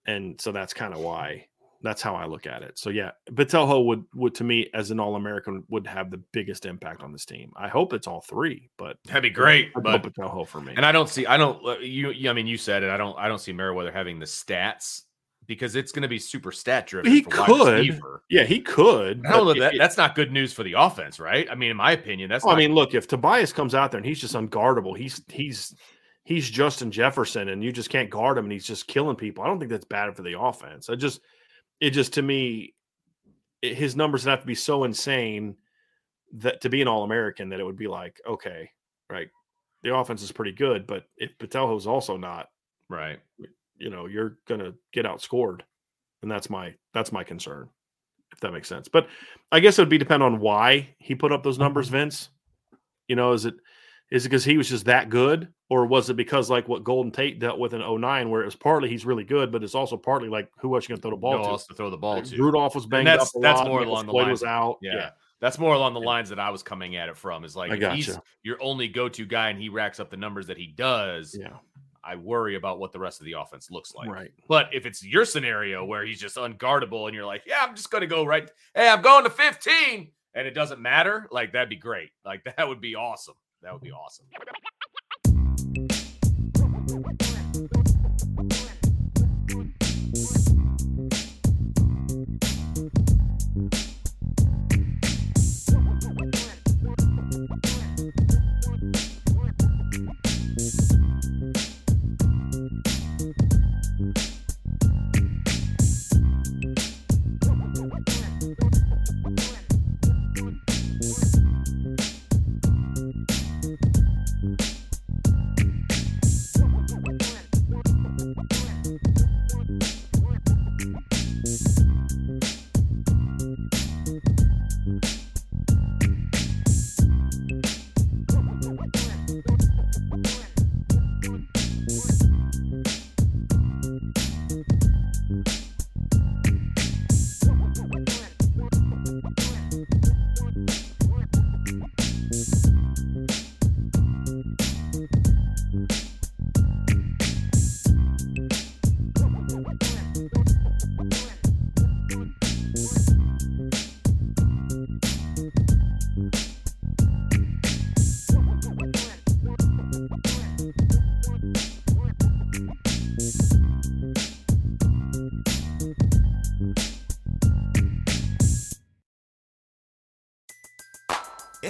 and so that's kind of why that's how I look at it. So yeah, Botelho would would to me as an All American would have the biggest impact on this team. I hope it's all three, but That'd be great. But go Botelho for me. and I don't see. I don't. uh, You. you- I mean, you said it. I don't. I don't see Merriweather having the stats because it's going to be super stat driven. He for could. yeah, he could. I don't know that. it- That's not good news for the offense, right? I mean, in my opinion, that's. Well, I not- mean, look, if Tobias comes out there and he's just unguardable, he's he's he's Justin Jefferson, and you just can't guard him, and he's just killing people. I don't think that's bad for the offense. I just it just to me, it- his numbers would have to be so insane that to be an All American that it would be like, okay, right, the offense is pretty good, but if Botelho's also not, right. You know, you're gonna get outscored, and that's my that's my concern, if that makes sense. But I guess it would be depend on why he put up those numbers, mm-hmm. Vince. You know, is it is it because he was just that good, or was it because like what Golden Tate dealt with in 09, where it was partly he's really good, but it's also partly like who else you gonna throw the ball No to? else to throw the ball Like, to. Rudolph was banged that's- up. A that's lot, more along the lines was out. Yeah. That's more along the lines that I was coming at it from. Is like if he's your only go-to guy and he racks up the numbers that he does, yeah, I worry about what the rest of the offense looks like. right. But if it's your scenario where he's just unguardable and you're like, yeah, I'm just going to go right. Hey, I'm going to 15 and it doesn't matter, like that'd be great. Like that would be awesome. That would be awesome.